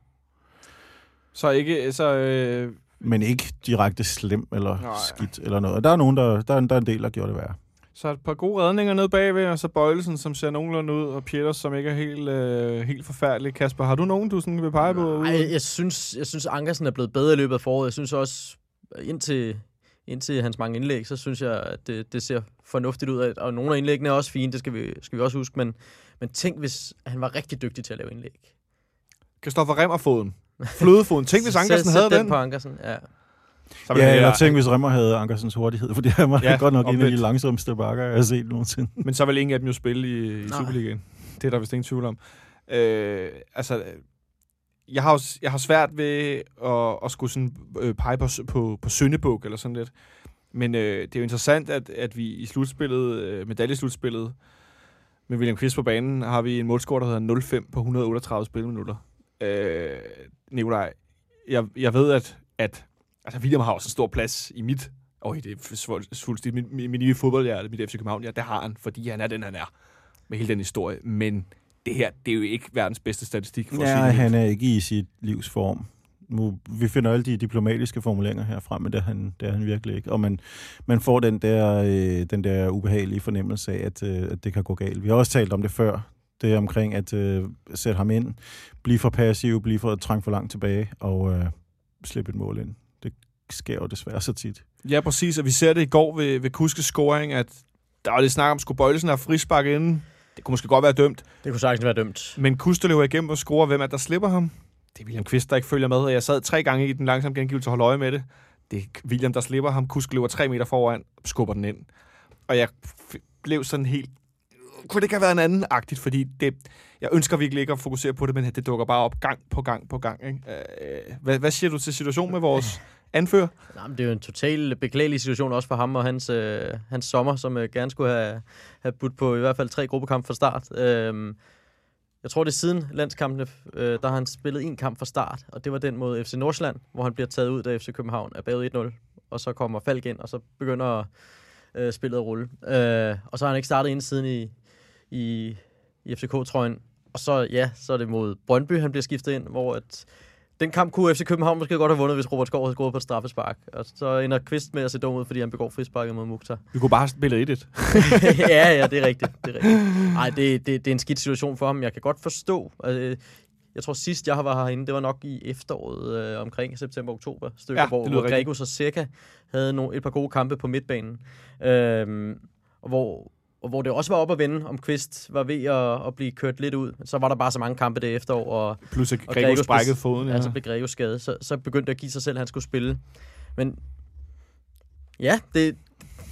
Så ikke, så... Øh, Men ikke direkte slem eller Nej. Skidt eller noget. Og Der er nogen, der, der, er, der er en del, der gjorde det værre. Så et par gode redninger nede bagved, og så Bøjelsen, som ser nogenlunde ud, og Pieters, som ikke er helt, øh, helt forfærdelig. Kasper, har du nogen, du sådan vil pege på? Nej, jeg synes, jeg synes Ankersen er blevet bedre i løbet af foråret. Jeg synes også, indtil, indtil hans mange indlæg, så synes jeg, at det, det ser fornuftigt ud. Og nogle af indlæggene er også fine, det skal vi, skal vi også huske. Men, men tænk, hvis han var rigtig dygtig til at lave indlæg. Kristoffer Remmerfoden. Flødefoden. Tænk, hvis Så Ankersen sæt havde den. den. på Ankersen, ja. Så Ja, jeg- eller tænk, hvis Remmer havde Ankersens hurtighed, for det var Ja, godt nok en af de langsomste bakker, jeg har set nogensinde. Men så vil ingen af dem jo spille i, i. Superligaen. Det er der vist ingen tvivl om. Øh, altså, jeg har, jo jeg har svært ved at, at skulle sådan, øh, pege på, på, på Søndebuk eller sådan lidt. Men øh, det er jo interessant, at, at vi i slutspillet, øh, medaljeslutspillet, med William Kvist på banen, har vi en målscore, der hedder 0-5 på 138 spilminutter. Øh, Nikolaj, jeg, jeg ved, at, at altså, William har også en stor plads i mit og i det fuldstændig min, min, min nye fodboldhjerte, mit FC København, ja, det har han, fordi han er den, han er, med hele den historie. Men det her, det er jo ikke verdens bedste statistik for at sige Ja, det han er ikke i sit livs form. Nu, vi finder alle de diplomatiske formuleringer herfra, men det er han, det er han virkelig ikke. Og man, man får den der, øh, den der ubehagelige fornemmelse af, at, øh, at det kan gå galt. Vi har også talt om det før. Det er omkring at øh, sætte ham ind, blive for passiv, blive for trængt for langt tilbage og øh, slippe et mål ind. Det sker jo desværre så tit. Ja, præcis, og vi ser det i går ved, ved Kuskes scoring, at der var lidt snak om, skulle Bøjlesen have frispark inden. Det kunne måske godt være dømt. Det kunne sagtens være dømt. Men Kuster løber igennem og scorer, hvem er der slipper ham? Det er William Kvist, der ikke følger med, og jeg sad tre gange i den langsomme gengivelse og holde øje med det. Det er William, der slipper ham. Kusk løber tre meter foran, skubber den ind. Og jeg f- blev sådan helt... Kunne det ikke have været en anden agtigt, fordi det, jeg ønsker virkelig ikke at fokusere på det, men det dukker bare op gang på gang på gang. Ikke? Øh, hvad, hvad siger du til situationen med vores anfører? Nej, men det er jo en total beklagelig situation også for ham og hans, øh, hans sommer, som øh, gerne skulle have, have budt på i hvert fald tre gruppekampe fra start. Øhm, jeg tror, det er siden landskampene, øh, der har han spillet en kamp fra start, og det var den mod FC Nordsjælland, hvor han bliver taget ud, da FC København er bagud 1-0, og så kommer Falk ind, og så begynder øh, spillet at rulle. Øh, og så har han ikke startet ind siden i, i, i FCK-trøjen. Og så, ja, så er det mod Brøndby, han bliver skiftet ind, hvor at den kamp kunne FC København måske godt have vundet, hvis Robert Skov havde scoret på et straffespark. Og så ender Kvist med at se dum ud, fordi han begår frisparket mod Mukhtar. Vi kunne bare have spillet 1 ja, ja, det er rigtigt. Det er rigtigt. Ej, det, det, det er en skidt situation for ham. Jeg kan godt forstå. Øh, jeg tror sidst, jeg var herinde, det var nok i efteråret øh, omkring september-oktober stykker, Ja, hvor. Gregos og Seca havde nogle, et par gode kampe på midtbanen. Og hvor, og hvor det også var op at vende, om Kvist var ved at, at blive kørt lidt ud. Så var der bare så mange kampe det efterår, og Plus at Gregor sprækkede foden. ja. Altså blev Grego skadet. Så, så begyndte det at give sig selv, at han skulle spille. Men ja, det,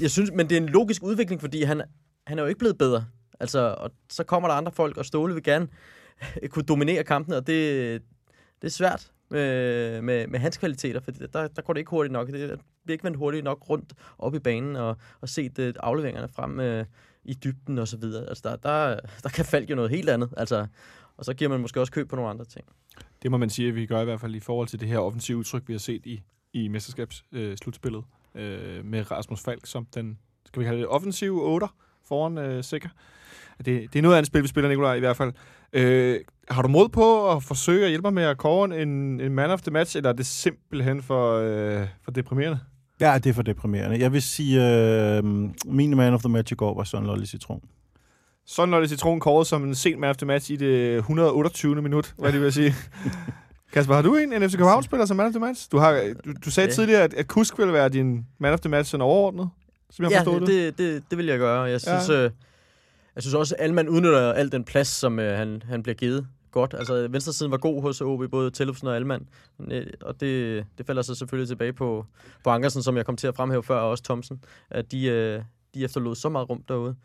jeg synes, men det er en logisk udvikling, fordi han, han er jo ikke blevet bedre. Altså, og så kommer der andre folk, og Ståle vil gerne kunne dominere kampen, og det, det er svært med, med, med hans kvaliteter, for der, der går det ikke hurtigt nok. Det bliver ikke vendt hurtigt nok rundt op i banen og, og set uh, afleveringerne frem uh, i dybden og så videre. Altså, der, der, der kan Falk jo noget helt andet. Altså, og så giver man måske også køb på nogle andre ting. Det må man sige, at vi gør i hvert fald i forhold til det her offensive udtryk, vi har set i, i mesterskabsslutspillet øh, øh, med Rasmus Falk som den, skal vi kalde det, offensive 8 foran øh, Sikker. Det, det er noget af et spil, vi spiller, Nikolaj, i hvert fald. Øh, har du mod på at forsøge at hjælpe mig med at kåre en, en man of the match, eller er det simpelthen for, øh, for deprimerende? Ja, det er for deprimerende. Jeg vil sige, øh, min man of the match i går var Søren Lolly Citron. Sådan når det citron kåret som en sen man of the match i det 128. minut, hvad det vil sige. Kasper, har du en, en FC København-spiller som man of the match? Du, har, du, du sagde Ja. tidligere, at, at Kusk ville være din man of the match sådan overordnet, som jeg ja, forstod det. det, det, det vil jeg gøre. Jeg synes, ja. øh, jeg synes også, at Alman udnytter al den plads, som øh, han, han bliver givet godt. Altså, venstresiden var god hos OB, både Tillupsen og Almand. Øh, og det, det falder så selvfølgelig tilbage på, på Ankersen, som jeg kom til at fremhæve før, og også Thomsen, at de, øh, de efterlod så meget rum derude.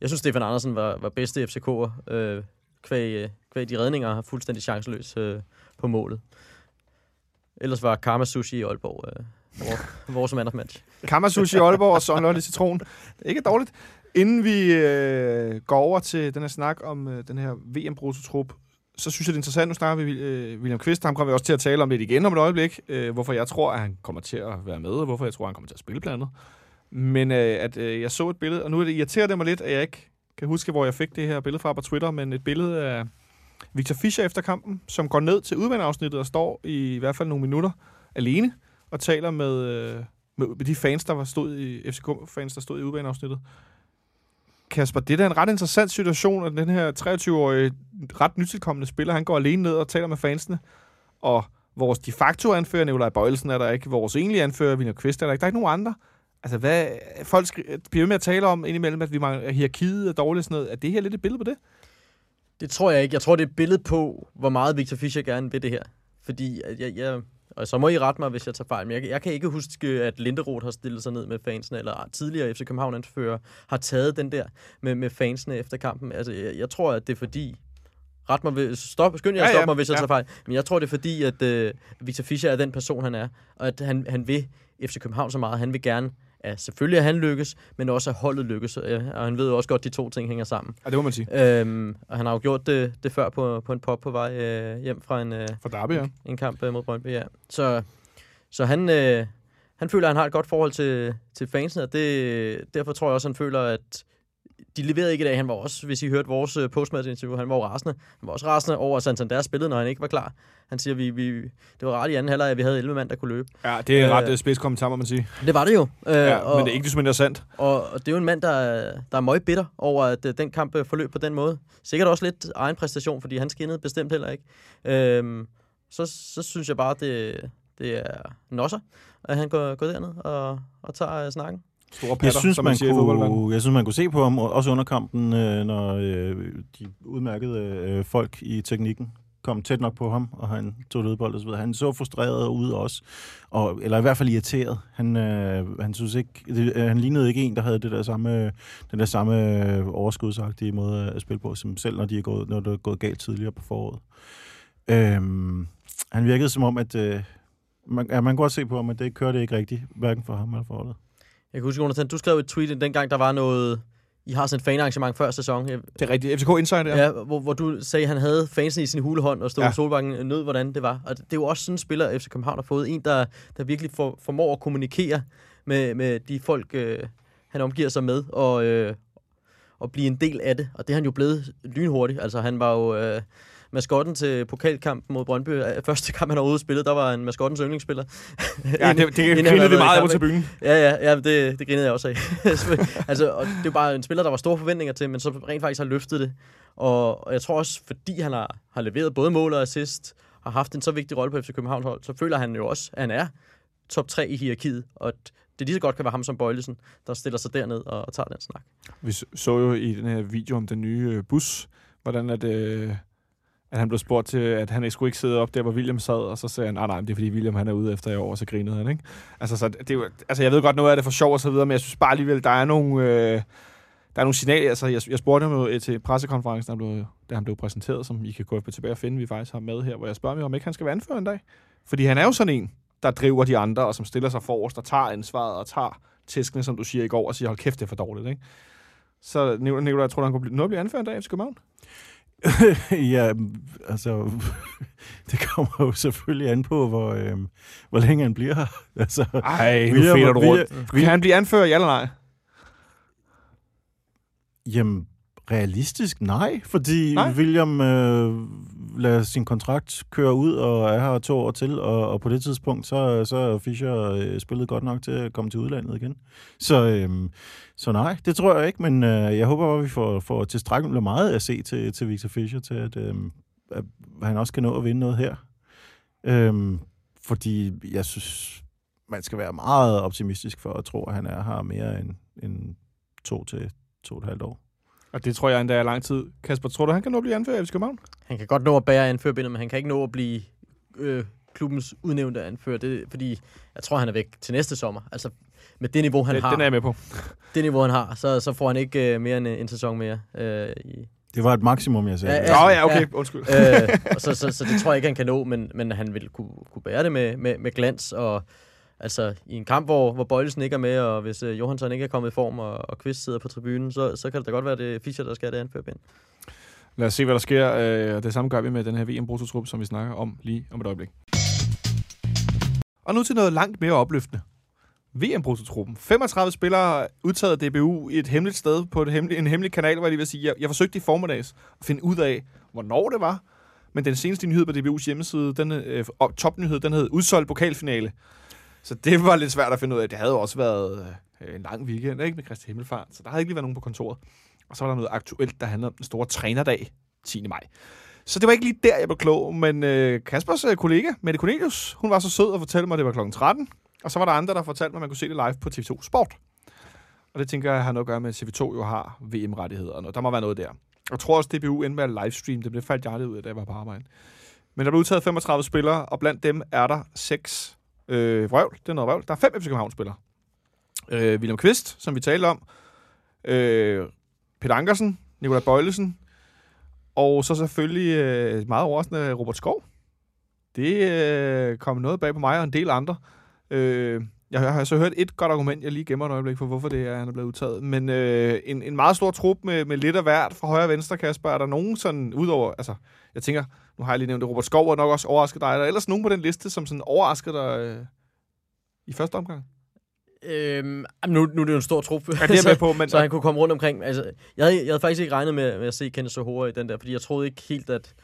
Jeg synes, Stefan Andersen var, var bedste FCK'er, øh, kvæg, kvæg øh, de redninger, har fuldstændig chanceløs øh, på målet. Ellers var Karma Sushi i Aalborg øh, vores, vores man of match. I Aalborg og Søren Lolly Citron. Ikke dårligt. Inden vi øh, går over til den her snak om øh, den her VM-brutotrup, så synes jeg, det er interessant. Nu snakker vi øh, William Kvist. Ham kommer vi også til at tale om lidt igen om et øjeblik. Øh, hvorfor jeg tror, at han kommer til at være med, og hvorfor jeg tror, at han kommer til at spille blandt andet. Men øh, at øh, jeg så et billede, og nu er det irriterer det mig lidt, at jeg ikke kan huske, hvor jeg fik det her billede fra på Twitter, men et billede af Victor Fischer efter kampen, som går ned til udvandsafsnittet og står i, i hvert fald nogle minutter alene og taler med, øh, med de fans, der var stod i FCK-fans, der stod i udvandsafsnittet. Kasper, det er da en ret interessant situation, at den her 23-årige, ret nytilkommende spiller, han går alene ned og taler med fansene, og vores de facto anfører, Nikolaj Bøjelsen, er der ikke. Vores egentlige anfører, Vinod Kvist, er der ikke. Der er ikke nogen andre. Altså, hvad, folk bliver med at tale om indimellem, at vi mangler hierarkiet er dårligt sådan noget. Er det her lidt et billede på det? Det tror jeg ikke. Jeg tror, det er et billede på, hvor meget Victor Fischer gerne vil det her. Fordi at jeg, jeg, og så må I rette mig, hvis jeg tager fejl, men jeg, jeg kan ikke huske, at Linderoth har stillet sig ned med fansene, eller tidligere FC København anfører har taget den der med, med fansene efter kampen. Altså, jeg, jeg tror, at det er fordi, ret mig, stop, skynd jer at Ja, stoppe ja, mig, hvis jeg ja. tager fejl. Men jeg tror, det er fordi, at øh, Victor Fischer er den person, han er, og at han, han vil FC København så meget. Han vil gerne, at selvfølgelig at han lykkes, men også at holdet lykkes. Øh, Og han ved jo også godt, at de to ting hænger sammen. Ja, det må man sige. Øhm, og han har jo gjort det, det før på, på en pop på vej øh, hjem fra en, øh, For Derby, ja. en kamp øh, mod Brøndby, ja. Så, så han, øh, han føler, at han har et godt forhold til, til fansene, og det, derfor tror jeg også, han føler, at de leverede ikke i dag. Han var også, hvis I hørte vores øh, postmatch-interview, han var jo rasende. Han var også rasende over, at Santander spillede, når han ikke var klar. Han siger, vi, vi, det var ret i anden halvleg, at vi havde 11 mand, der kunne løbe. Ja, det er en Øh, ret øh, spids kommentar, må man sige. Det var det jo. Øh, Ja, og, men det er ikke desto mindre sandt. og, og det er jo en mand, der, er- der er møg bitter over, at øh, den kamp øh, forløb på den måde. Sikkert også lidt egen præstation, fordi han skinnede bestemt heller ikke. Øhm, så, så synes jeg bare, det, det er nosser, at han går, går derned og, og tager øh, snakken. Store patter, Jeg synes, som man fodboldverdenen. kunne, jeg synes, man kunne se på ham, også under kampen, øh, når øh, de udmærkede øh, folk i teknikken kom tæt nok på ham, og han tog lødbold og så videre. Han så frustreret ud også, og, eller i hvert fald irriteret. Han, øh, han, synes ikke, det, øh, han lignede ikke en, der havde det der samme, den der samme øh, overskudsagtige måde at spille på, som selv når, de er gået, når det er gået galt tidligere på foråret. Øhm, han virkede som om, at øh, man, ja, man kunne godt se på ham, at det kørte ikke rigtigt, hverken for ham eller for holdet. Jeg kan huske, Jonathan, du skrev et tweet, dengang der var noget... I har sådan et fanarrangement før sæson. Det er rigtigt. FCK Insight, ja. Ja, hvor, hvor du sagde, at han havde fansene i sin hulehånd, og stod ja. Solbakken nød, hvordan det var. Og det, det er jo også sådan en spiller, FC København har fået. En, der, der virkelig for, formår at kommunikere med, med de folk, øh, han omgiver sig med, og, øh, og blive en del af det. Og det er han jo blevet lynhurtigt. Altså, han var jo... Øh, maskotten til pokalkampen mod Brøndby. Øh, Første kamp, han overhovedet spillede, der var en maskottens yndlingsspiller. Ja, det, det grinede vi meget over til byen. Ja, ja, ja det, det grinede jeg også af. altså, og det er jo bare en spiller, der var store forventninger til, men så rent faktisk har løftet det. Og, og jeg tror også, fordi han har, har leveret både mål og assist, har haft en så vigtig rolle på FC København hold, så føler han jo også, at han er top 3 i hierarkiet, og det lige så godt kan være ham som Bøjlesen, der stiller sig derned og, og tager den snak. Vi så- så jo i den her video om den nye øh, bus, hvordan at, øh, at han blev spurgt til, at han ikke skulle ikke sidde op der, hvor William sad, og så sagde han, ah, nej, nej, det er fordi William han er ude efter i år, og så grinede han, ikke? Altså, så det er jo, altså jeg ved godt, noget af det for sjov og så videre, men jeg synes bare alligevel, der er nogle, øh, der er nogle signaler. Altså, jeg, jeg spurgte ham jo øh, til pressekonferencen, da han, blev, da han blev præsenteret, som I kan gå tilbage og finde, vi faktisk har med her, hvor jeg spørger mig, om ikke han skal være anfører en dag. Fordi han er jo sådan en, der driver de andre, og som stiller sig forrest, og tager ansvaret, og tager tæskene, som du siger i går, og siger, hold kæft, det er for dårligt, ikke? Så Nicolaj, jeg tror, han kunne blive, nå blive anfører en dag i FC København. ja, altså, det kommer jo selvfølgelig an på, hvor, øh, hvor længe han bliver her. Altså, Ej, nu feder du rundt. Kan han blive anfører, ja eller nej? Jamen, realistisk nej, fordi Nej? William øh, lader sin kontrakt køre ud og er her to år til, og, og på det tidspunkt, så, så er Fischer øh, spillet godt nok til at komme til udlandet igen. Så, øh, så nej, det tror jeg ikke, men øh, jeg håber, at vi får, får tilstrækkeligt meget at se til, til Victor Fischer, til at, øh, at han også kan nå at vinde noget her. Øh, fordi jeg synes, man skal være meget optimistisk for at tro, at han er her mere end, end to til to og et halvt år. Og det tror jeg endda er lang tid. Kasper, tror du, han kan nå at blive anfører i FC København? Han kan godt nå at bære anførbindet, men han kan ikke nå at blive øh, klubbens udnævnte anfører, det, fordi jeg tror, han er væk til næste sommer. Altså, med det niveau, han Den, har, den er jeg med på. det niveau, han har, så, så får han ikke øh, mere end øh, en sæson mere. Øh, i, Det var et maksimum, jeg sagde. Ja, ja. ja, okay, Ja. undskyld. øh, og så, så, så det tror jeg ikke, han kan nå, men, men han vil kunne, kunne bære det med, med, med glans. Og altså, i en kamp, hvor, hvor Bøjlesen ikke er med, og hvis øh, Johansson ikke er kommet i form, og, og Kvist sidder på tribunen, så, så kan det da godt være, det er Fischer, der skal have det anførbind. Lad os se, hvad der sker. Øh, og det samme gør vi med den her VM-brutotrup, som vi snakker om lige om et øjeblik. Og nu til noget langt mere opløftende. VM-brutotruppen. 35 spillere udtaget af DBU i et hemmeligt sted på et hemmelig, en hemmelig kanal, hvor jeg lige vil sige, jeg, jeg forsøgte i formiddags at finde ud af, hvornår det var. Men den seneste nyhed på DBU's hjemmeside, den, øh, topnyhed, den hed udsolgt pokalfinale. Så det var lidt svært at finde ud af. Det havde også været øh, en lang weekend ikke, med Christi Himmelfart, så der havde ikke lige været nogen på kontoret. Og så var der noget aktuelt, der handlede om den store trænerdag 10. maj. Så det var ikke lige der, jeg blev klog, men øh, Kaspers øh, kollega, Mette Cornelius, hun var så sød at fortælle mig, at det var kl. 13. Og så var der andre, der fortalte mig, at man kunne se det live på TV2 Sport. Og det tænker jeg har noget at gøre med, at TV2 jo har VM-rettigheder. Der må være noget der. Jeg tror også, at DBU endte med at livestream. Det blev faldt jeg ud af, da jeg var på arbejde. Men der blev udtaget 35 spillere, og blandt dem er der seks øh, vrøvl. Det er noget vrøvl. Der er fem FC København-spillere. Øh, William Kvist, som vi talte om. Øh, Peter Ankersen, Nikolaj Bøjlesen, og så selvfølgelig øh, meget overraskende Robert Skov. Det øh, kom noget bag på mig og en del andre. Øh, jeg har så hørt et godt argument, jeg lige gemmer et øjeblik for, hvorfor det er, han er blevet udtaget. Men øh, en, en meget stor trup med, med lidt af hvert fra højre og venstre, Kasper. Er der nogen sådan, udover, altså, jeg tænker, nu har jeg lige nævnt det, Robert Skov og nok også overrasket dig. Er der ellers nogen på den liste, som sådan overraskede dig øh, i første omgang? Øhm, nu, nu er det jo en stor trup, ja, det er med på, men... så han kunne komme rundt omkring. Altså, jeg, havde, jeg havde faktisk ikke regnet med, med at se Kenneth Sohora i den der, fordi jeg troede ikke helt, at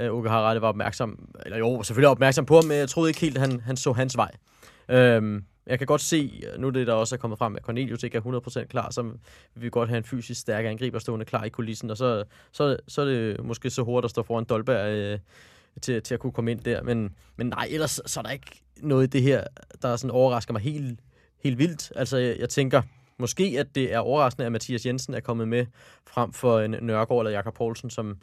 uh, Uke Harald var opmærksom, eller jo, selvfølgelig opmærksom på ham, men jeg troede ikke helt, at han, han så hans vej. Øhm, jeg kan godt se, nu det der også er kommet frem, at Cornelius ikke er 100% klar, så vil vi godt have en fysisk stærk angriber stående klar i kulissen, og så, så, så er det måske så hurtigt, der står foran Dolberg øh, til, til at kunne komme ind der. Men, men nej, ellers så er der ikke noget i det her, der sådan overrasker mig helt, helt vildt. Altså, jeg, jeg tænker, måske at det er overraskende, at Mathias Jensen er kommet med frem for en Nørgaard eller Jakob Poulsen, som,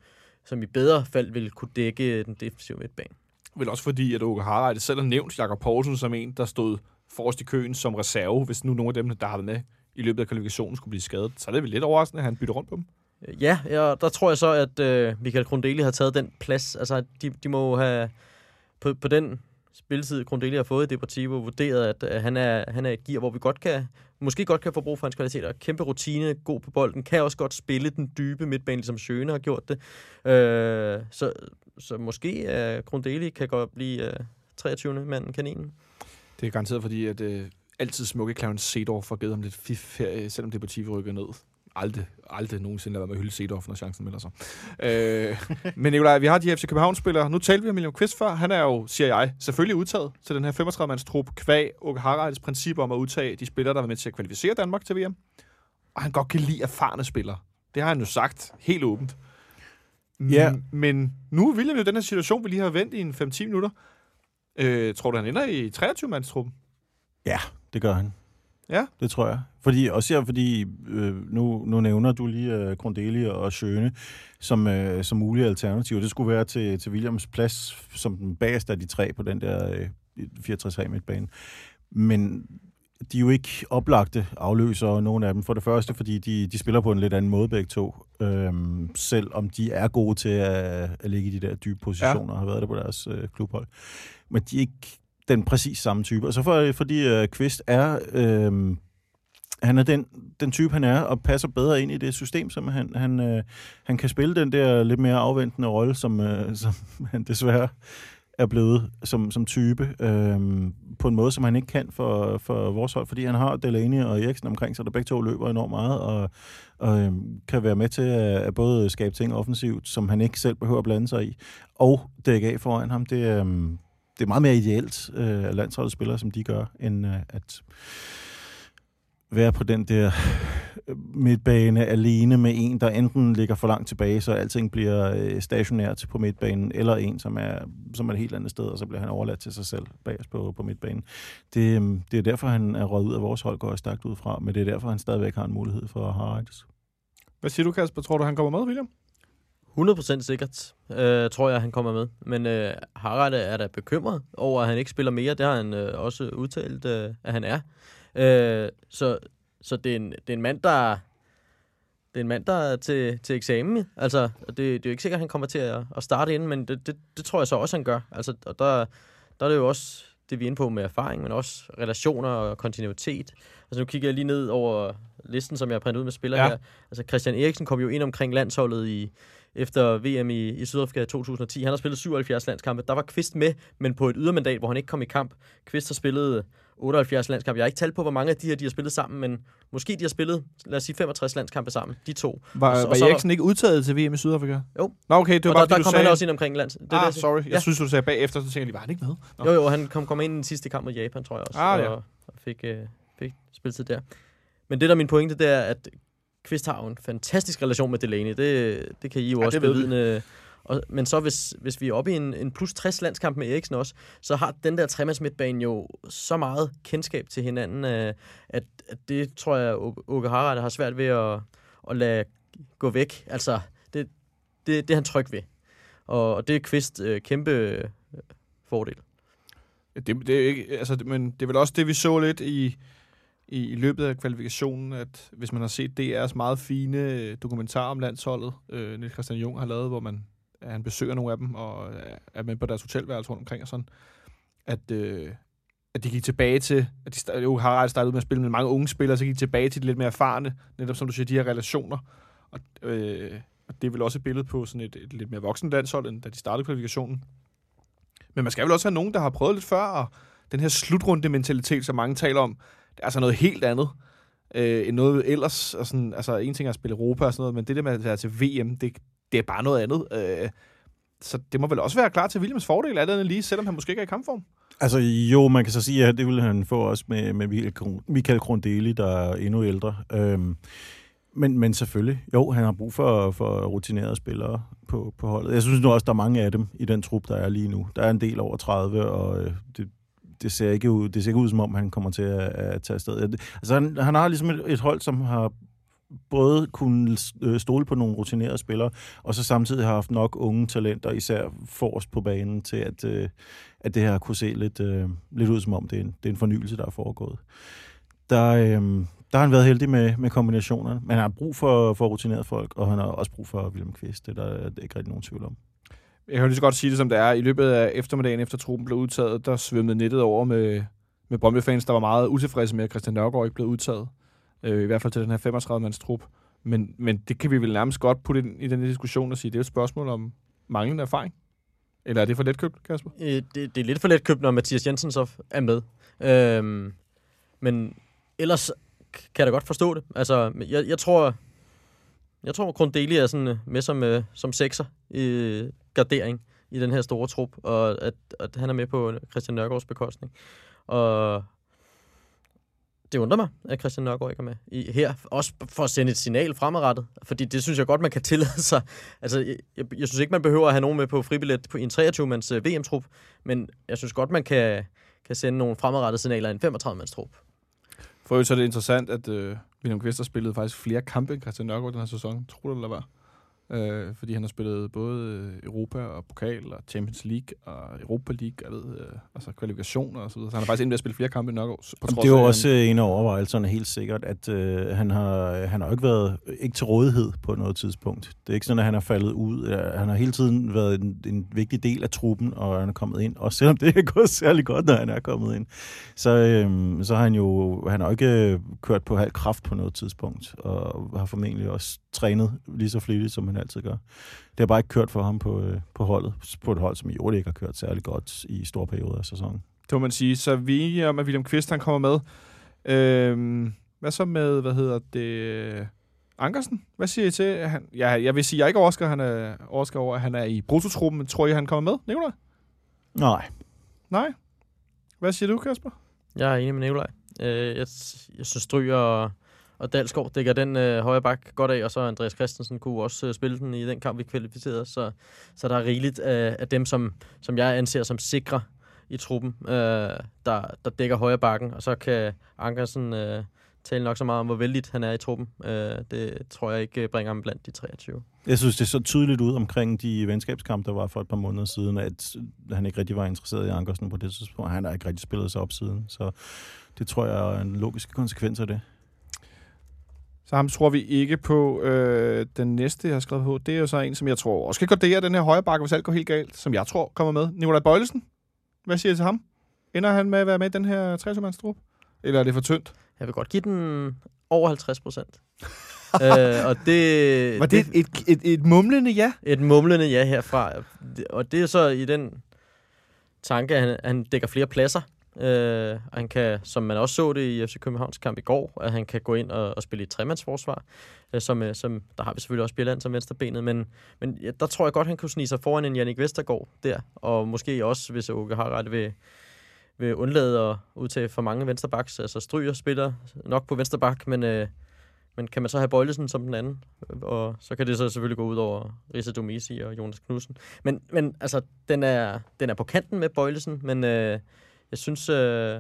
som i bedre fald vil kunne dække den defensive midtbane. Vel også fordi, at Åke Harald selv har nævnt Jakob Poulsen som en, der stod forrest i køen som reserve, hvis nu nogle af dem, der har været med i løbet af kvalifikationen, skulle blive skadet. Så er det vel lidt overraskende, at han bytter rundt på dem. Øh, ja, ja der tror jeg så, at øh, Michael Grundeli har taget den plads. Altså, de, de må have på, på den spilletid, Grundeli har fået i Deportivo, vurderet, at at han, er, han er et gear, hvor vi godt kan, måske godt kan få brug for hans kvaliteter. Kæmpe rutine, god på bolden, kan også godt spille den dybe midtbane, ligesom Sjøne har gjort det. Øh, så, så måske uh, Grundeli kan godt blive øh, uh, 23. manden kaninen. Det er garanteret, fordi at øh, altid smukke Clarence Seedorf har givet ham lidt fif her, selvom Deportivo rykker ned. Aldrig, aldrig nogensinde lader være med at hylde Seedorf, når chancen melder sig. øh, men Nikolaj, vi har de FC København-spillere. Nu talte vi om William Quist før. Han er jo, siger jeg, selvfølgelig udtaget til den her 35-mands trup kvæg og Haralds princip om at udtage de spillere, der var med til at kvalificere Danmark til VM. Og han godt kan lide erfarne spillere. Det har han jo sagt helt åbent. Ja. Men nu er William jo den her situation, vi lige har vendt i en 5-10 minutter. Øh, tror du, han ender i 23-mandstruppen? Ja, det gør han. Ja? Det tror jeg. Fordi, også her, fordi øh, nu, nu nævner du lige øh, Grundeli og Sjøne som, øh, som mulige alternativer. Det skulle være til, til Williams plads som den bagerste af de tre på den der øh, 64 midtbane. Men de er jo ikke oplagte afløsere, nogen af dem. For det første, fordi de, de spiller på en lidt anden måde begge to. Øhm, selv om de er gode til at, at ligge i de der dybe positioner, ja. og har været der på deres øh, klubhold. Men de er ikke den præcis samme type. Og så for, fordi øh, Kvist er... Øh, han er den, den type, han er, og passer bedre ind i det system, som han, han, øh, han kan spille den der lidt mere afventende rolle, som, øh, som han desværre er blevet som, som type, øhm, på en måde, som han ikke kan for, for vores hold, fordi han har Delaney og Eriksen omkring sig, der begge to løber enormt meget, og, og øhm, kan være med til at, at både skabe ting offensivt, som han ikke selv behøver at blande sig i, og dække af foran ham. Det, øhm, det er meget mere ideelt øh, at landsholdet spiller, som de gør, end øh, at være på den der midtbane alene med en, der enten ligger for langt tilbage, så alting bliver øh, stationært på midtbanen, eller en, som er, som er et helt andet sted, og så bliver han overladt til sig selv bag på, på midtbanen. Det, øh, det er derfor, han er røget ud af vores hold, går stærkt ud fra, men det er derfor, han stadigvæk har en mulighed for at have Hvad siger du, Kasper? Tror du, han kommer med, William? 100% sikkert, øh, tror jeg, han kommer med. Men øh, Harald er da bekymret over, at han ikke spiller mere. Det har han øh, også udtalt, øh, at han er. Øh, så så det, er en, det er en mand, der det er en mand, der er til, til eksamen. Altså, det, det er jo ikke sikkert, at han kommer til at, at starte inden, men det, det, det tror jeg så også, han gør. Altså, og der, der er det jo også det, vi er inde på med erfaring, men også relationer og kontinuitet. Altså, nu kigger jeg lige ned over listen, som jeg har printet ud med spillere ja. her. Altså, Christian Eriksen kom jo ind omkring landsholdet i, efter VM i, i Sydafrika i 2010. Han har spillet 77 landskampe. Der var Kvist med, men på et ydermandat, hvor han ikke kom i kamp. Kvist har spillet 78 landskampe. Jeg har ikke talt på, hvor mange af de her, de har spillet sammen, men måske de har spillet, lad os sige, 65 landskampe sammen, de to. Var, Og så- var er Eriksen ikke udtaget til VM i Sydafrika? Jo. Nå, okay, det var og bare, der, der kom sagde... han også ind omkring lands. Det er ah, siger. sorry. Jeg Ja. synes, du sagde bagefter, så tænkte jeg lige, var han ikke med? Nå. Jo, jo, han kom, kom ind i den sidste kamp mod Japan, tror jeg også. Ah, ja. og, og fik, øh, fik spilletid der. Men det, der er min pointe, det er, at Kvist har jo en fantastisk relation med Delaney. Det, det kan I jo Ja, også bevidne. Og, men så hvis, hvis vi er oppe i en, en plus 60 landskamp med Eriksen også, så har den der tremandsmidtbane jo så meget kendskab til hinanden, øh, at, at det tror jeg, Åke- Harald har svært ved at, at lade gå væk. Altså, det, det, det er han tryg ved. Og, og det er Kvist øh, kæmpe øh, fordel. Det, det er ikke, altså, men det er vel også det, vi så lidt i, i, i løbet af kvalifikationen, at hvis man har set DR's meget fine øh, dokumentar om landsholdet, øh, Niels Christian Jung har lavet, hvor man, at han besøger nogle af dem, og øh, er med på deres hotelværelse rundt omkring og sådan, at, øh, at de gik tilbage til, at de jo har startet ud med at spille med mange unge spillere, så gik de tilbage til de lidt mere erfarne, netop som du siger, de her relationer. Og, øh, og det er vel også et billede på sådan et, et lidt mere voksen landshold, end da de startede kvalifikationen. Men man skal vel også have nogen, der har prøvet lidt før, og den her slutrunde-mentalitet, som mange taler om, altså noget helt andet øh, end noget ellers. Og sådan, altså, en ting er at spille Europa og sådan noget, men det der med at være til VM, det, det er bare noget andet. Øh, så det må vel også være klar til Williams fordel, alt andet lige, selvom han måske ikke er i kampform. Altså jo, man kan så sige, at det ville han få også med, med Michael Kron- Michael Krondeli, der er endnu ældre. Øhm, men, men selvfølgelig, jo, han har brug for, for rutinerede spillere på, på holdet. Jeg synes nu også, der er mange af dem i den trup, der er lige nu. Der er en del over 30, og øh, det, det ser ikke ud, det ser ikke ud som om, han kommer til at, at tage afsted. Altså, han, han har ligesom et, et hold, som har både kunne øh, stole på nogle rutinerede spillere, og så samtidig har haft nok unge talenter, især forrest på banen, til at, øh, at det her kunne se lidt, øh, lidt ud som om, det er, en, det er en fornyelse, der er foregået. Der, øh, der har han været heldig med, med kombinationerne, men han har brug for, for rutinerede folk, og han har også brug for William Kvist. Det er der det er ikke rigtig nogen tvivl om. Jeg kan jo lige så godt sige det, som det er. I løbet af eftermiddagen, efter truppen blev udtaget, der svømmede nettet over med, med Brøndby-fans, der var meget utilfredse med, at Christian Nørgaard ikke blev udtaget. Øh, I hvert fald til den her 35-mands trup. Men, men det kan vi vel nærmest godt putte ind i den her diskussion og sige, det er et spørgsmål om manglende erfaring. Eller er det for letkøbt, Kasper? Øh, det, det er lidt for let købt, når Mathias Jensen så er med. Øhm, men ellers kan jeg da godt forstå det. Altså, jeg, jeg tror, jeg tror, Grundeli er sådan med som, øh, som sekser i øh, gardering i den her store trup, og at, at han er med på Christian Nørgaards bekostning. Og det undrer mig, at Christian Nørgaard ikke er med i, her. Også for at sende et signal fremadrettet. Fordi det synes jeg godt, man kan tillade sig. Altså, jeg, jeg, jeg synes ikke, man behøver at have nogen med på fribillet på, i en 23-mands øh, VM-trup. Men jeg synes godt, man kan, kan sende nogle fremadrettede signaler i en 35-mands trup. For øvrigt så er det interessant, at øh, William Kvist har spillet faktisk flere kampe end Christian Nørgaard den her sæson. Tror du, det eller hvad? Øh, fordi han har spillet både øh, Europa og Pokal og Champions League og Europa League, jeg ved, øh, altså kvalifikationer og så videre. Så han har faktisk endt med at spille flere kampe end Nørgaard. På Jamen, trods det er jo også øh, en af overvejelserne helt sikkert, at øh, han, har, han har jo ikke været ikke til rådighed på noget tidspunkt. Det er ikke sådan, at han er faldet ud. Han har hele tiden været en, en vigtig del af truppen, og han er kommet ind, også selvom det er gået særlig godt, når han er kommet ind. Så, øh, så har han jo han har ikke øh, kørt på halv kraft på noget tidspunkt, og har formentlig også trænet lige så flittigt, som han altid gør. Det har bare ikke kørt for ham på, øh, på holdet, på et hold, som i øvrigt ikke har kørt særlig godt i store perioder af sæsonen. Det må man sige. Så vi er enige om, at William Kvist han kommer med. Øhm, hvad så med, hvad hedder det, Ankersen? Hvad siger I til? at Han, ja, jeg vil sige, jeg er ikke overrasket, han er overrasket over, at han er i brutotruppen, men tror I, han kommer med, Nikolaj? Nej, Nej? Hvad siger du, Kasper? Jeg er enig med Nikolaj. Øh, jeg, jeg synes, Stryger og, Dalsgaard dækker den øh, højre bak godt af, og så Andreas Christensen kunne også øh, spille den i den kamp, vi kvalificerede. Så, så der er rigeligt af, af dem, som, som jeg anser som sikre i truppen, øh, der, der dækker højre bakken, og så kan Ankersen øh, tale nok så meget om, hvor vældigt han er i truppen. Øh, det tror jeg ikke øh, bringer ham blandt de 23. Jeg synes, det så tydeligt ud omkring de venskabskampe, der var for et par måneder siden, at han ikke rigtig var interesseret i Ankersen på det tidspunkt. Han har ikke rigtig spillet sig op siden, så det tror jeg er en logisk konsekvens af det. Så ham tror vi ikke på. Øh, den næste, jeg har skrevet på, det er jo så en, som jeg tror også kan gå det den her højre bakke, hvis alt går helt galt, som jeg tror kommer med. Nikolaj Bøjlesen. Hvad siger I til ham? Ender han med at være med i den her 60 trup? Eller er det for tyndt? Jeg vil godt give den over 50 procent. øh, og det, Var det et, et, et, et mumlende ja? et mumlende ja herfra. Og det er så i den tanke, at han, han dækker flere pladser. Øh, og han kan, som man også så det i FC Københavns kamp i går, at han kan gå ind og, og spille i et tremandsforsvar, øh, som, øh, som, der har vi selvfølgelig også Bjelland som venstrebenet, men, men ja, der tror jeg godt, han kunne snige sig foran en Jannik Vestergaard der, og måske også, hvis Åke har ret, vil, vil undlade at udtage for mange vensterbaks. altså Stryger spiller nok på vensterbak, men, øh, men kan man så have Bøjlesen som den anden, og så kan det så selvfølgelig gå ud over Risa Domisi og Jonas Knudsen. Men, men altså, den er, den er på kanten med Bøjlesen, men øh, jeg synes, øh,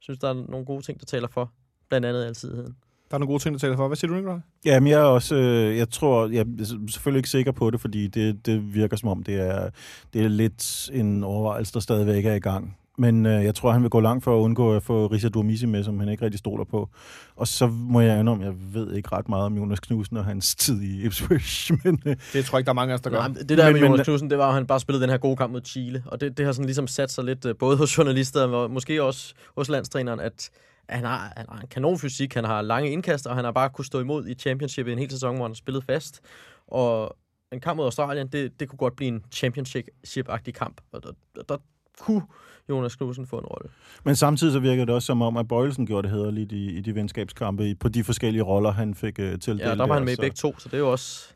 synes, der er nogle gode ting, der taler for. Blandt andet altidigheden. Der er nogle gode ting, der taler for. Hvad siger du, Nikolaj? Ja, men jeg er også, øh, jeg tror, jeg er selvfølgelig ikke sikker på det, fordi det, det virker som om, det er, det er lidt en overvejelse, der stadigvæk er i gang. Men øh, jeg tror, han vil gå langt for at undgå at få Risa Durmisi med, som han ikke rigtig stoler på. Og så må jeg indrømme, jeg ved ikke ret meget om Jonas Knudsen og hans tid i Ipswich, men øh, Det tror jeg ikke, der er mange af os, der gør. Nej, det der Men- med men- Jonas Knudsen, det var, at han bare spillede den her gode kamp mod Chile. Og det, det har sådan ligesom sat sig lidt, øh, både hos journalister og måske også hos landstræneren, at han har, han har en kanon fysik, han har lange indkast, og han har bare kunne stå imod i championship i en hel sæson, hvor han har spillet fast. Og en kamp mod Australien, det, det kunne godt blive en championship-agtig kamp. Og der, der kunne Jonas Knudsen få en rolle. Men samtidig så virker det også som om, at Bøjelsen gjorde det hederligt i, i de venskabskampe, i- på de forskellige roller, han fik uh, tildelt. Ja, der var han med i så, begge to, så det er jo også...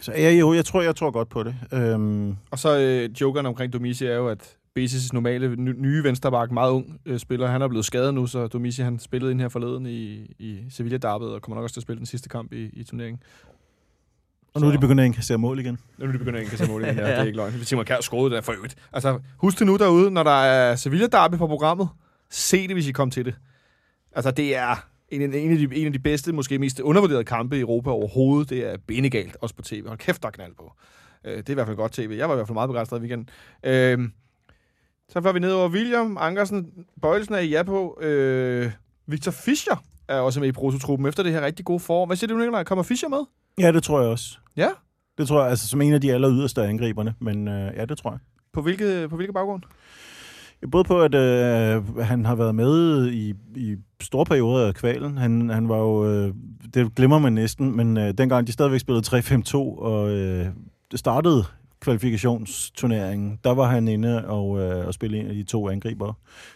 Så ja, jo, jeg tror, jeg tror godt på det. Øhm, Og så øh, jokeren omkring Domisi er jo, at Betis' normale ny, nye vensterbak, meget ung øh, spiller, han er blevet skadet nu, så Domisi han spillede ind her forleden i, i Sevilla Derbyet, og kommer nok også til at spille den sidste kamp i, i turneringen. Og nu er de begyndt at indkassere mål igen. Nu er de begyndt at indkasse mål igen, ja, Ja. det er ikke løgn. Simon Kjær skåede der for øvrigt. Altså, husk det nu derude, når der er Sevilla Derby på programmet, se det, hvis I kommer til det. Altså, det er en, en, en, af de, en af de bedste, måske mest undervurderede kampe i Europa overhovedet. Det er benegalt, også på tv. Hold kæft, der er knald på. Øh, det er i hvert fald godt tv. Jeg var i hvert fald meget begejstret i weekenden. Øh, så får vi ned over William, Ankersen, Bøjelsen er I ja på. Øh, Victor Fischer er også med i prototruppen efter det her rigtig gode forår. Hvad siger du, Nikolaj? Kommer Fischer med? Ja, det tror jeg også. Ja. Det tror jeg, altså som en af de aller yderste angriberne, men øh, ja, det tror jeg. På hvilke, på hvilke baggrund? Både på, at øh, han har været med i, i store perioder af kvalen. Han, han var jo, øh, det glemmer man næsten, men øh, dengang de stadigvæk spillede 3-5-2, og øh, det startede kvalifikationsturneringen, der var han inde og, øh, og spille en af de to angriber.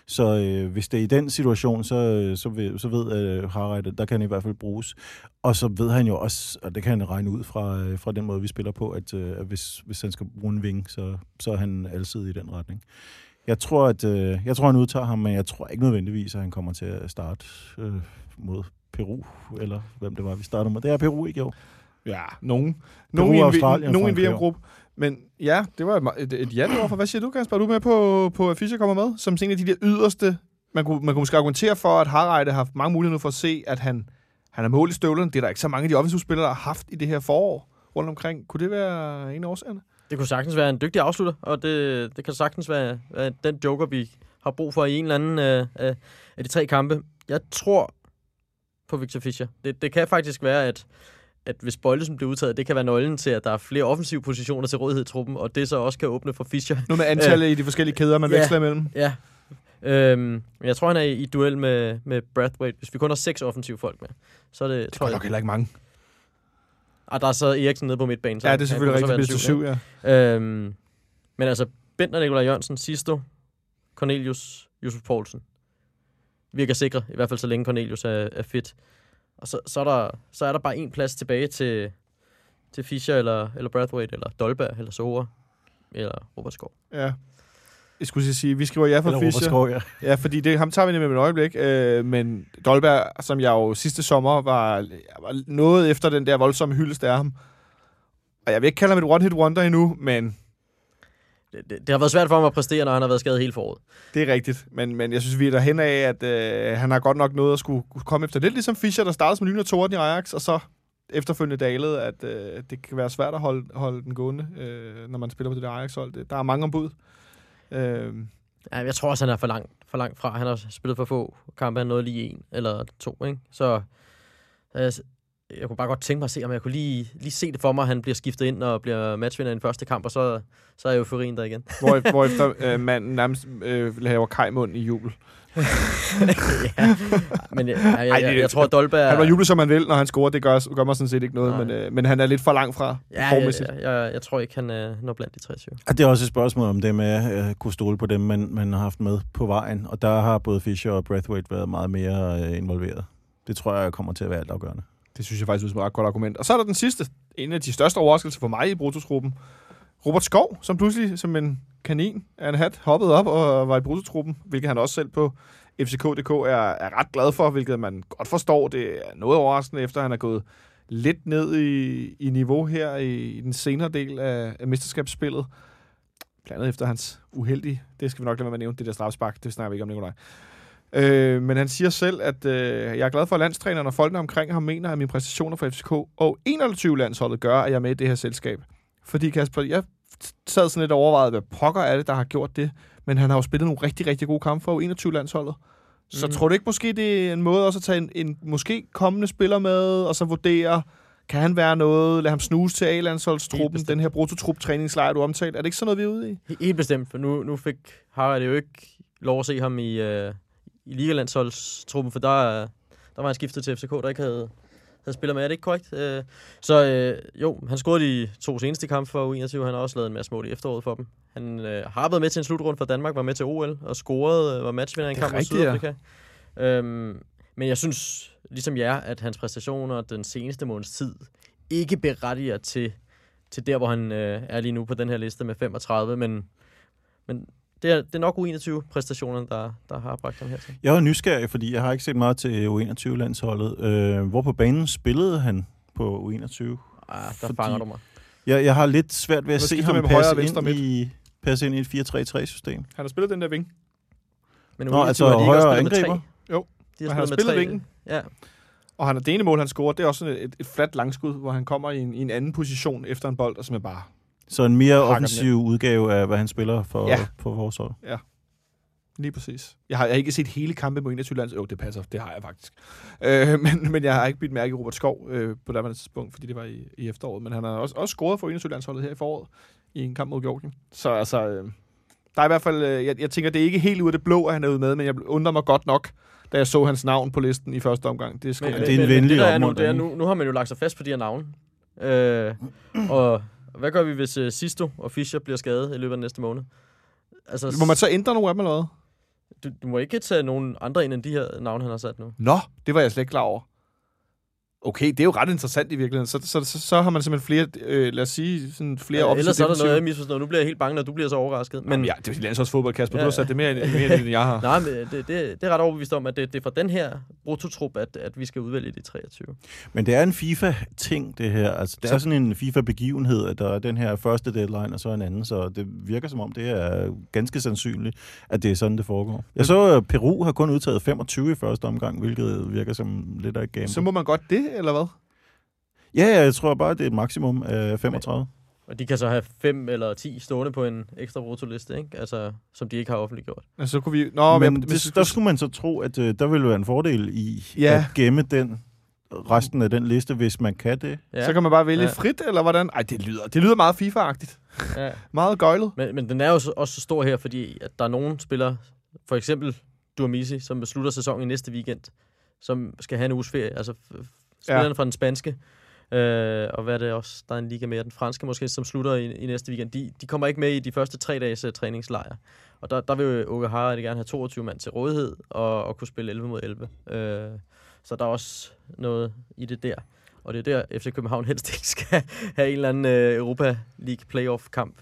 Så øh, hvis det er i den situation, så, øh, så, ved, så ved øh, Harald, der kan han i hvert fald bruges. Og så ved han jo også, og det kan han regne ud fra, øh, fra den måde, vi spiller på, at, øh, at hvis, hvis han skal bruge en ving, så, så er han altid i den retning. Jeg tror, at øh, jeg tror, han udtager ham, men jeg tror ikke nødvendigvis, at han kommer til at starte øh, mod Peru, eller hvem det var, vi startede med. Det er Peru, ikke jo? Ja, nogen. Nogen i en, nogen i en VM-gruppe. Men ja, det var et, et, et ja for. Hvad siger du, Kasper? Er du med på, på at Fischer kommer med? Som en af de der yderste... Man kunne, man kunne måske argumentere for, at Harreide har haft mange muligheder for at se, at han, han er mål i støvlen. Det er der ikke så mange af de offensivspillere, der har haft i det her forår rundt omkring. Kunne det være en af årsagerne? Det kunne sagtens være en dygtig afslutter, og det, det kan sagtens være, være den joker, vi har brug for i en eller anden øh, af, af de tre kampe. Jeg tror på Victor Fischer. Det, det kan faktisk være, at, at hvis Bøjlesen bliver udtaget, det kan være nøglen til, at der er flere offensive positioner til rådighed i truppen, og det så også kan åbne for Fischer. Nu med antallet i de forskellige kæder, man Ja. veksler imellem. Ja. Øhm, jeg tror, han er i, i duel med, med Brathwaite. Hvis vi kun har seks offensive folk med, så er det... Det tror er jeg, nok heller ikke mange. og der er så Eriksen nede på midtbanen. Så Ja, det er selvfølgelig rigtigt. Bedst til syv, ja. Øhm, men altså, Bentner, Nikolaj Jørgensen, Sisto, Cornelius, Josef Poulsen. Virker sikre, i hvert fald så længe Cornelius er, er fit. Og så, så, er der, så er der bare en plads tilbage til, til Fischer, eller, eller Brathwaite, eller Dolberg, eller Sora, eller Robert Skov. ja. Jeg skulle sige, vi skriver ja for Eller Fischer. Skov, ja. Ja, fordi det, ham tager vi nemlig med et øjeblik. Øh, men Dolberg, som jeg jo sidste sommer var, var noget efter den der voldsomme hyldest af ham. Og jeg vil ikke kalde ham et one-hit wonder endnu, men Det, det, har været svært for ham at præstere, når han har været skadet hele foråret. det er rigtigt. Men, men jeg synes, vi er derhen af, at øh, han har godt nok noget at skulle komme efter. Lidt ligesom Fischer, der startede som lyn og torden i Ajax, og så efterfølgende dalede, at øh, det kan være svært at holde, holde den gående, øh, når man spiller på det der Ajax-hold. Der er mange ombud. Øh, Ja, jeg tror også, han er for langt, for langt fra. Han har spillet for få kampe, han nåede lige en eller to, ikke? Så øh, jeg kunne bare godt tænke mig at se, om jeg kunne lige, lige se det for mig, han bliver skiftet ind og bliver matchvinder i den første kamp, og så, så er euforien der igen. Hvor, hvorefter øh, manden nærmest øh, laver kajmund i jubel. ja. Men jeg, jeg, jeg, jeg, jeg tror, at Dolberg... Han var jublet, som han vil, når han scorer. Det gør, gør mig sådan set ikke noget, men, øh, men han er lidt for langt fra Ja, jeg, formæssigt. jeg, jeg, jeg tror ikke, han øh, når blandt de 23. Og det er også et spørgsmål om det med at øh, kunne stole på dem, man, man har haft med på vejen. Og der har både Fischer og Brathwaite været meget mere øh, involveret. Det tror jeg kommer til at være altafgørende. Det synes jeg faktisk er et ret godt argument. Og så er der den sidste, en af de største overraskelser for mig i Brutusgruppen. Robert Skov, som pludselig som en kanin af en hat hoppede op og var i Brutusgruppen, hvilket han også selv på FCK.dk er, er ret glad for, hvilket man godt forstår. Det er noget overraskende, efter han er gået lidt ned i, i niveau her i, i den senere del af, af mesterskabsspillet. Blandt andet efter hans uheldige, det skal vi nok lade være med at nævne, det der strafspark, det snakker vi ikke om, Nikolaj. Øh, men han siger selv, at øh, jeg er glad for, at landstræneren og folkene omkring ham mener, at mine præstationer for FCK og 21-landsholdet gør, at jeg er med i det her selskab. Fordi Kasper, jeg sad sådan lidt og overvejet, hvad pokker er det, der har gjort det. Men han har jo spillet nogle rigtig, rigtig gode kampe for 21-landsholdet. Så Mhm. tror du ikke måske, det er en måde også at tage en, en måske kommende spiller med, og så vurdere, kan han være noget, lad ham snuse til A-landsholdstruppen, den her brutotrup træningslejr, du omtalte. Er det ikke sådan noget, vi er ude i? He- Helt bestemt, for nu, nu fik Harald jo ikke lov at se ham i, øh, i Ligalandsholdstruppen, for der, der var han skiftet til FCK, der ikke havde, havde spillet med. Er det ikke korrekt? Øh, så øh, jo, han scorede de to seneste kampe for U21. Han har også lavet en masse mål i efteråret for dem. Han øh, har været med til en slutrunde for Danmark, var med til OL og scorede, øh, var matchvinder i en kamp mod rigtigt, ja. Sydafrika. Øhm, men jeg synes, ligesom jer, at hans præstationer den seneste måneds tid ikke berettiger til, til der, hvor han øh, er lige nu på den her liste med 35, men, men det er, det er nok U21-præstationerne, der, der har bragt ham hertil. Jeg var nysgerrig, fordi jeg har ikke set meget til U21-landsholdet. Øh, hvor på banen spillede han på U21? Ah, der Fordi- fanger du mig. Jeg, jeg har lidt svært ved at se ham passe ind, i, passe ind i et 4-3-3-system. Han har spillet den der ving. Men Nå, U21 altså har de ikke højre angriber? tre? Jo, De men har han har spillet, vingen. Ja. Og han, det ene mål, han scorer, det er også et, et fladt langskud, hvor han kommer i en, i en anden position efter en bold, og som er bare Så en mere offensiv udgave af, hvad han spiller for, Ja. ja. på vores hold. Lige præcis. Jeg har, jeg har ikke set hele kampen på 21 lands. Jo, det passer. Det har jeg faktisk. Øh, men, men jeg har ikke bidt mærke i Robert Skov øh, på det tidspunkt, fordi det var i, i efteråret. Men han har også, også scoret for 21 landsholdet her i foråret i en kamp mod Georgien. Så altså, øh, der er i hvert fald... Øh, jeg, jeg tænker, det er ikke helt ud af det blå, at han er ude med, men jeg undrer mig godt nok, da jeg så hans navn på listen i første omgang. Det er sgu Men, men, det er en venlig men det, der er nu, det er, nu, nu har man jo lagt sig fast på de her navne. Øh, og hvad gør vi, hvis uh, Sisto og Fischer bliver skadet i løbet af næste måned? Altså, Må man så ændre nogle af dem eller hvad? du, du må ikke tage nogen andre ind end de her navne, han har sat nu. Nå, det var jeg slet ikke klar over. Okay, det er jo ret interessant i virkeligheden. Så, så, så, så har man simpelthen flere, øh, lad os sige, sådan flere Ja, offensive ellers er der noget, jeg misforstået. Nu bliver jeg helt bange, når du bliver så overrasket. Men, Men ja, det er landsholdsfodbold, Kasper. Ja. Ja, Du har sat det mere, mere end jeg har. Nej, men det, det, det er ret overbevist om, at det, det er fra den her brutotrup, at, at vi skal udvælge de 23. Men det er en FIFA-ting, det her. Altså, det Så- er sådan en FIFA-begivenhed, at der er den her første deadline, og så en anden. Så det virker som om, det er ganske sandsynligt, at det er sådan, det foregår. Jeg så, at Peru har kun udtaget 25 i første omgang, hvilket virker som lidt af et game. Så må man godt det, eller hvad? Ja, ja, jeg tror bare, det er et maksimum af 35. Og de kan så have 5 eller 10 stående på en ekstra brutoliste, ikke? Altså, som de ikke har offentliggjort. Altså, så kunne vi... Nå, Men men, hvis, der skulle man så tro, at øh, der ville være en fordel i Ja. at gemme den resten af den liste, hvis man kan det. Ja, så kan man bare vælge Ja. frit, eller hvordan? Ej, det lyder, det lyder meget FIFA-agtigt. ja. Meget gøjlet. Men, men den er jo så, også så stor her, fordi at der er nogle spillere, for eksempel Durmisi, som beslutter sæsonen i næste weekend, som skal have en uges ferie. Altså spillerne ja. fra den spanske, øh, og hvad er det også, der er en liga mere, den franske måske, som slutter i, i næste weekend. De, de kommer ikke med i de første tre dages uh, træningslejr. Og der, der vil jo Åke Harre gerne have 22 mand til rådighed, og, og kunne spille 11 mod 11. Øh, så der er også noget i det der. Og det er der, FC København helst ikke skal have en eller anden øh, Europa League playoff-kamp.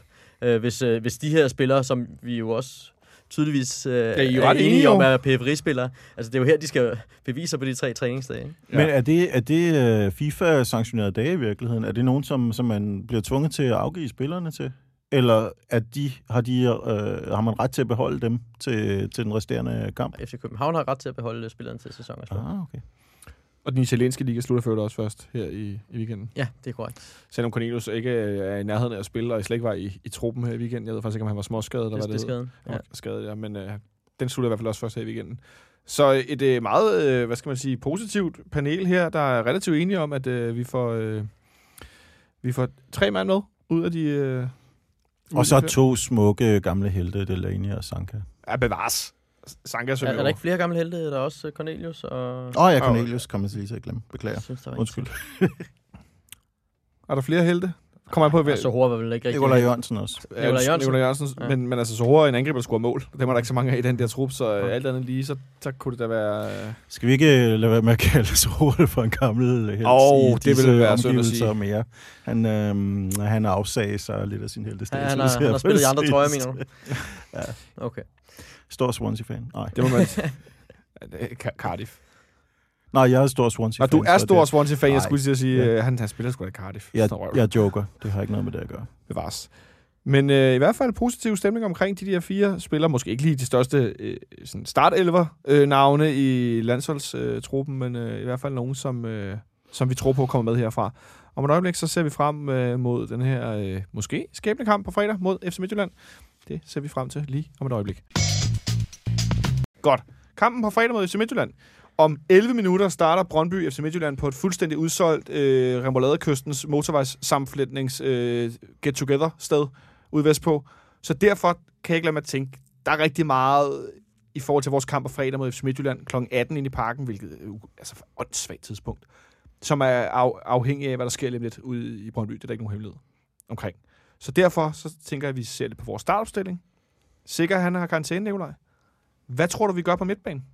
Øh, hvis, øh, hvis de her spillere, som vi jo også tydeligvis øh, Ja, I er jo er enige om, jo. er PFRI-spillere. Altså, det er jo her, de skal bevise sig på de tre træningsdage. Ikke? Ja. Men er det, er det uh, FIFA-sanktionerede dage i virkeligheden? Er det nogen, som, som man bliver tvunget til at afgive spillerne til? Eller at de, har, de, øh, har man ret til at beholde dem til, til den resterende kamp? FC København har ret til at beholde spillerne til sæsonen. Ah. Ah, okay. Og den italienske liga slutter for også først her i, i weekenden. Ja, det er korrekt. Selvom Cornelius ikke øh, er i nærheden af at spille, og slet ikke var i, i truppen her i weekenden. Jeg ved faktisk ikke, om han var småskadet, eller Det, hvad det det er hed. skaden. Ja. Skadet, ja. Men øh, den slutter i hvert fald også først her i weekenden. Så et øh, meget, øh, hvad skal man sige, positivt panel her, der er relativt enige om, at øh, vi får øh, vi får tre mand med ud af de... Øh, Og så to smukke gamle helte, Delaney og Sanka. Ja, bevares. Sanka, som Er, jo... er der ikke flere gamle helte? Der er også øh, Cornelius og... Åh oh, ja, Cornelius kommer jeg lige til at glemme. Beklager. Jeg synes, der Undskyld. Er der flere helte? Kommer jeg på, hvem? Og Sohora var vel ikke rigtig... Nikolaj Jørgensen også. Ja, Nikolaj Jørgensen. Nikolaj Jørgensen. Ja. Men, men altså, så hurtigt en angriber, der scorer mål. Dem er der ikke så mange af i den der trup, så Ja. øh, alt andet lige, så, så kunne det da være... Øh, Skal vi ikke lade være med at kalde så hurtigt for en gammel helt Åh, i det ville være synd at sige. mere? Han, øhm, han afsagde sig lidt af sin Ja, heltestatus. han, har, han har spillet i andre trøjer, mener du? Ja. Okay. Stor Swansea-fan. Nej. det må man... Cardiff. Nej, jeg er stor Swansea-fan. Og du er stor det- Swansea-fan, jeg skulle lige til at sige, Ja. øh, han, han spiller sgu da Cardiff. Jeg, jeg joker. Det har ikke noget med det at gøre. bevares. Men øh, i hvert fald positiv stemning omkring de der fire spillere. Måske ikke lige de største øh, sådan start-elver øh, navne i landsholdstruppen, øh, men øh, i hvert fald nogen, som, øh, som vi tror på kommer med herfra. Om et øjeblik, så ser vi frem øh, mod den her øh, måske skæbnekamp på fredag mod FC Midtjylland. Det ser vi frem til lige om et øjeblik. Godt. Kampen på fredag mod FC Midtjylland. Om 11 minutter starter Brøndby FC Midtjylland på et fuldstændig udsolgt øh, Remolade-kystens øh, get-together-sted ude vestpå. Så derfor kan jeg ikke lade mig at tænke, der er rigtig meget i forhold til vores kamp på fredag mod FC Midtjylland kl. 18 ind i parken, hvilket er altså et åndssvagt tidspunkt, som er af, afhængig af, hvad der sker lidt ude i Brøndby. Det er der ikke nogen hemmelighed omkring. Så derfor så tænker jeg, at vi ser lidt på vores startopstilling. Sikker, han har karantæne, Nikolaj. Hvad tror du, vi gør på midtbanen?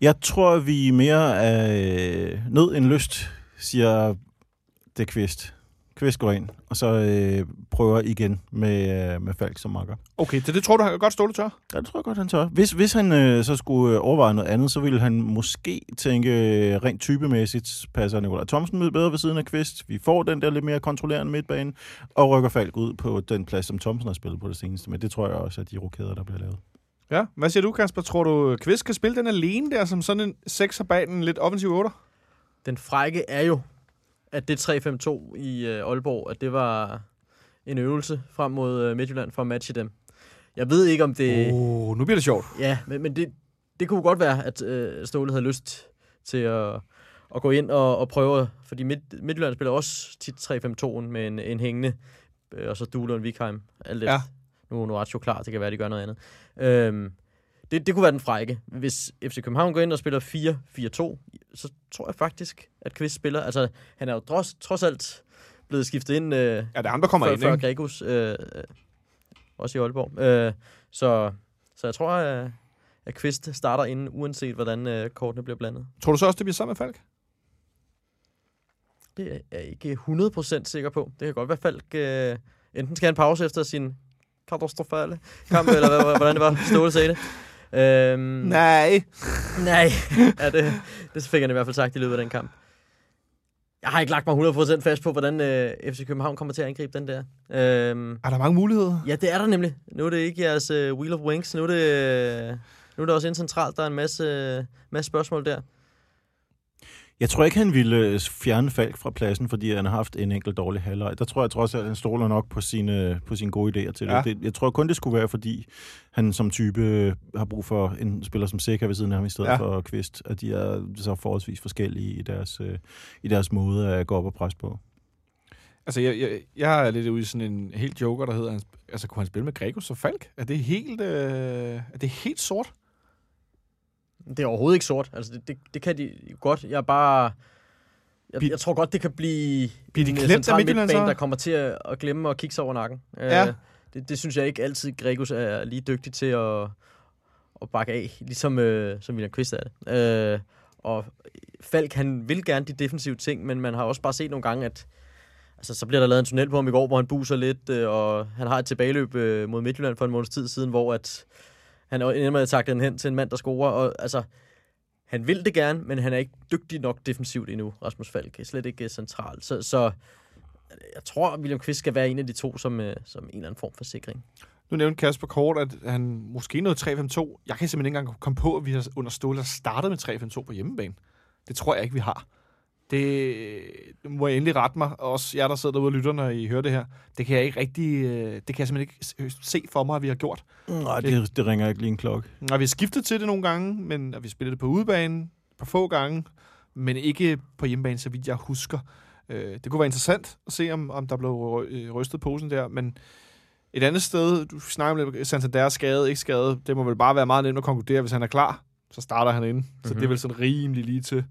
Jeg tror, vi er mere af nød end lyst, siger det Kvist. Kvist går ind, og så øh, prøver igen med, øh, med Falk som makker. Okay, så det tror du, han kan godt stå det tør? Ja, det tror jeg godt, han tør. Hvis, hvis han øh, så skulle øh, overveje noget andet, så ville han måske tænke øh, rent typemæssigt, passer Nikolaj Thomsen bedre ved siden af Kvist. Vi får den der lidt mere kontrollerende midtbane, og rykker Falk ud på den plads, som Thomsen har spillet på det seneste. Men det tror jeg også er de rokader, der bliver lavet. Ja. Hvad siger du, Kasper? Tror du, Kvist kan spille den alene der, som sådan en 6 bag den lidt offensiv 8? Den frække er jo, at det 3-5-2 i øh, Aalborg, at det var en øvelse frem mod øh, Midtjylland for at matche dem. Jeg ved ikke, om det... Oh, nu bliver det sjovt. Ja, men, men det, det kunne godt være, at øh, Ståle havde lyst til at, at gå ind og, og prøve, fordi Midt, Midtjylland spiller også tit 3-5-2'en med en, en hængende, øh, og så Dule og en Vikheim. Alt. Ja. Nu er Nuaccio klar, det kan være, at de gør noget andet. Øhm, det, det kunne være den frække. Hvis FC København går ind og spiller 4-4-2, så tror jeg faktisk, at Kvist spiller. Altså, han er jo trods, trods alt blevet skiftet ind øh, Ja, det er ham, der kommer før, ind, før ikke? Gregus, øh, øh, også i Aalborg. Øh, så, så jeg tror, at, at Kvist starter inden, uanset hvordan øh, kortene bliver blandet. Tror du så også, det bliver sammen med Falk? Det er jeg ikke 100% sikker på. Det kan godt være, Falk øh, enten skal have en pause efter sin katastrofale kamp, eller hvad, hvordan det var, Ståle sagde det. Øhm, Nej. Nej, ja, det, det fik han i hvert fald sagt i løbet af den kamp. Jeg har ikke lagt mig 100% fast på, hvordan øh, FC København kommer til at angribe den der. Øhm, Er der mange muligheder? ja, det er der nemlig. Nu er det ikke jeres øh, Wheel of Wings. Nu er det, øh, nu er det også centralt. Der er en masse, øh, masse spørgsmål der. Jeg tror ikke, han ville øh, fjerne Falk fra pladsen, fordi han har haft en enkelt dårlig halvleg. Der tror jeg trods alt, at han stoler nok på sine, på sine gode idéer til Ja. det. Jeg tror kun, det skulle være, fordi han som type øh, har brug for en spiller som Sikker ved siden af ham i stedet Ja. for Kvist. At de er så forholdsvis forskellige i deres, øh, i deres måde at gå op og presse på. Altså, jeg, jeg, jeg er lidt ude i sådan en helt joker, der hedder, altså, kunne han spille med Gregus og Falk? Er det helt, øh, er det helt sort? Det er overhovedet ikke sort. Altså, det, det, det kan de godt. Jeg er bare... Jeg, Bi- jeg tror godt, det kan blive Bliver de en øh, klemt af midtbane, der kommer til at, at glemme at kigge sig over nakken. Ja. Øh, det, det synes jeg ikke altid, Gregus er lige dygtig til at, at bakke af, ligesom øh, som William Kvist er det. Øh, og Falk, han vil gerne de defensive ting, men man har også bare set nogle gange, at altså, så bliver der lavet en tunnel på ham i går, hvor han buser lidt, øh, og han har et tilbageløb øh, mod Midtjylland for en måneds tid siden, hvor at han ender med at takle den hen til en mand, der scorer, og altså, han vil det gerne, men han er ikke dygtig nok defensivt endnu, Rasmus Falk. Er slet ikke øh, centralt. Så, så jeg tror, at William Kvist skal være en af de to som, øh, som en eller anden form for sikring. Nu nævnte Kasper kort, at han måske nåede 3-5-2. Jeg kan simpelthen ikke engang komme på, at vi har under Ståle startet med 3-5-2 på hjemmebane. Det tror jeg ikke, vi har. Det, det må jeg endelig rette mig. Også jer, der sidder derude og lytter, når I hører det her. Det kan jeg ikke rigtig... øh, Det kan jeg simpelthen ikke se for mig, at vi har gjort. Nej, det, det ringer ikke lige en klokke. Og vi har skiftet til det nogle gange, men og vi spillede det på udebane på få gange, men ikke på hjemmebane, så vidt jeg husker. Øh, det kunne være interessant at se, om, om der blev øh, rystet posen der, men et andet sted, du snakker om Santander er skadet, ikke skadet, det må vel bare være meget nemt at konkludere, hvis han er klar, så starter han ind. Så mm-hmm. det er vel sådan rimelig lige til.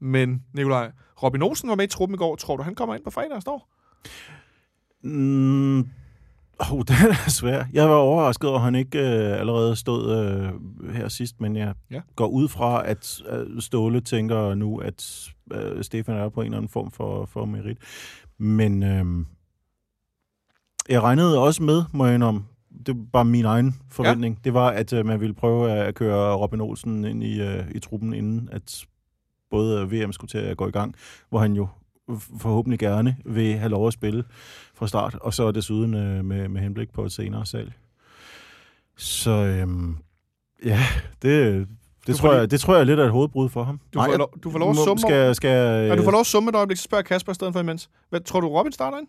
Men, Nikolaj, Robin Olsen var med i truppen i går. Tror du, han kommer ind på fredag og står? Mm, oh, det er svært. Jeg var overrasket over, at han ikke øh, allerede stod øh, her sidst, men jeg Ja. går ud fra, at øh, Ståle tænker nu, at øh, Stefan er på en eller anden form for, for merit. Men øh, jeg regnede også med, må jeg om det var bare min egen forventning. Ja. Det var, at øh, man ville prøve at køre Robin Olsen ind i, øh, i truppen, inden at både øh, VM skulle til at gå i gang, hvor han jo forhåbentlig gerne vil have lov at spille fra start, og så desuden øh, med, med henblik på et senere salg. Så øhm, ja, det, det, tror lige- jeg, det tror jeg er lidt af et hovedbrud for ham. Du får lov- du får lov at summe Skal, skal, Ja, du får lov at summe et øjeblik, så spørger Kasper i stedet for imens. Hvad, tror du, Robin starter ind?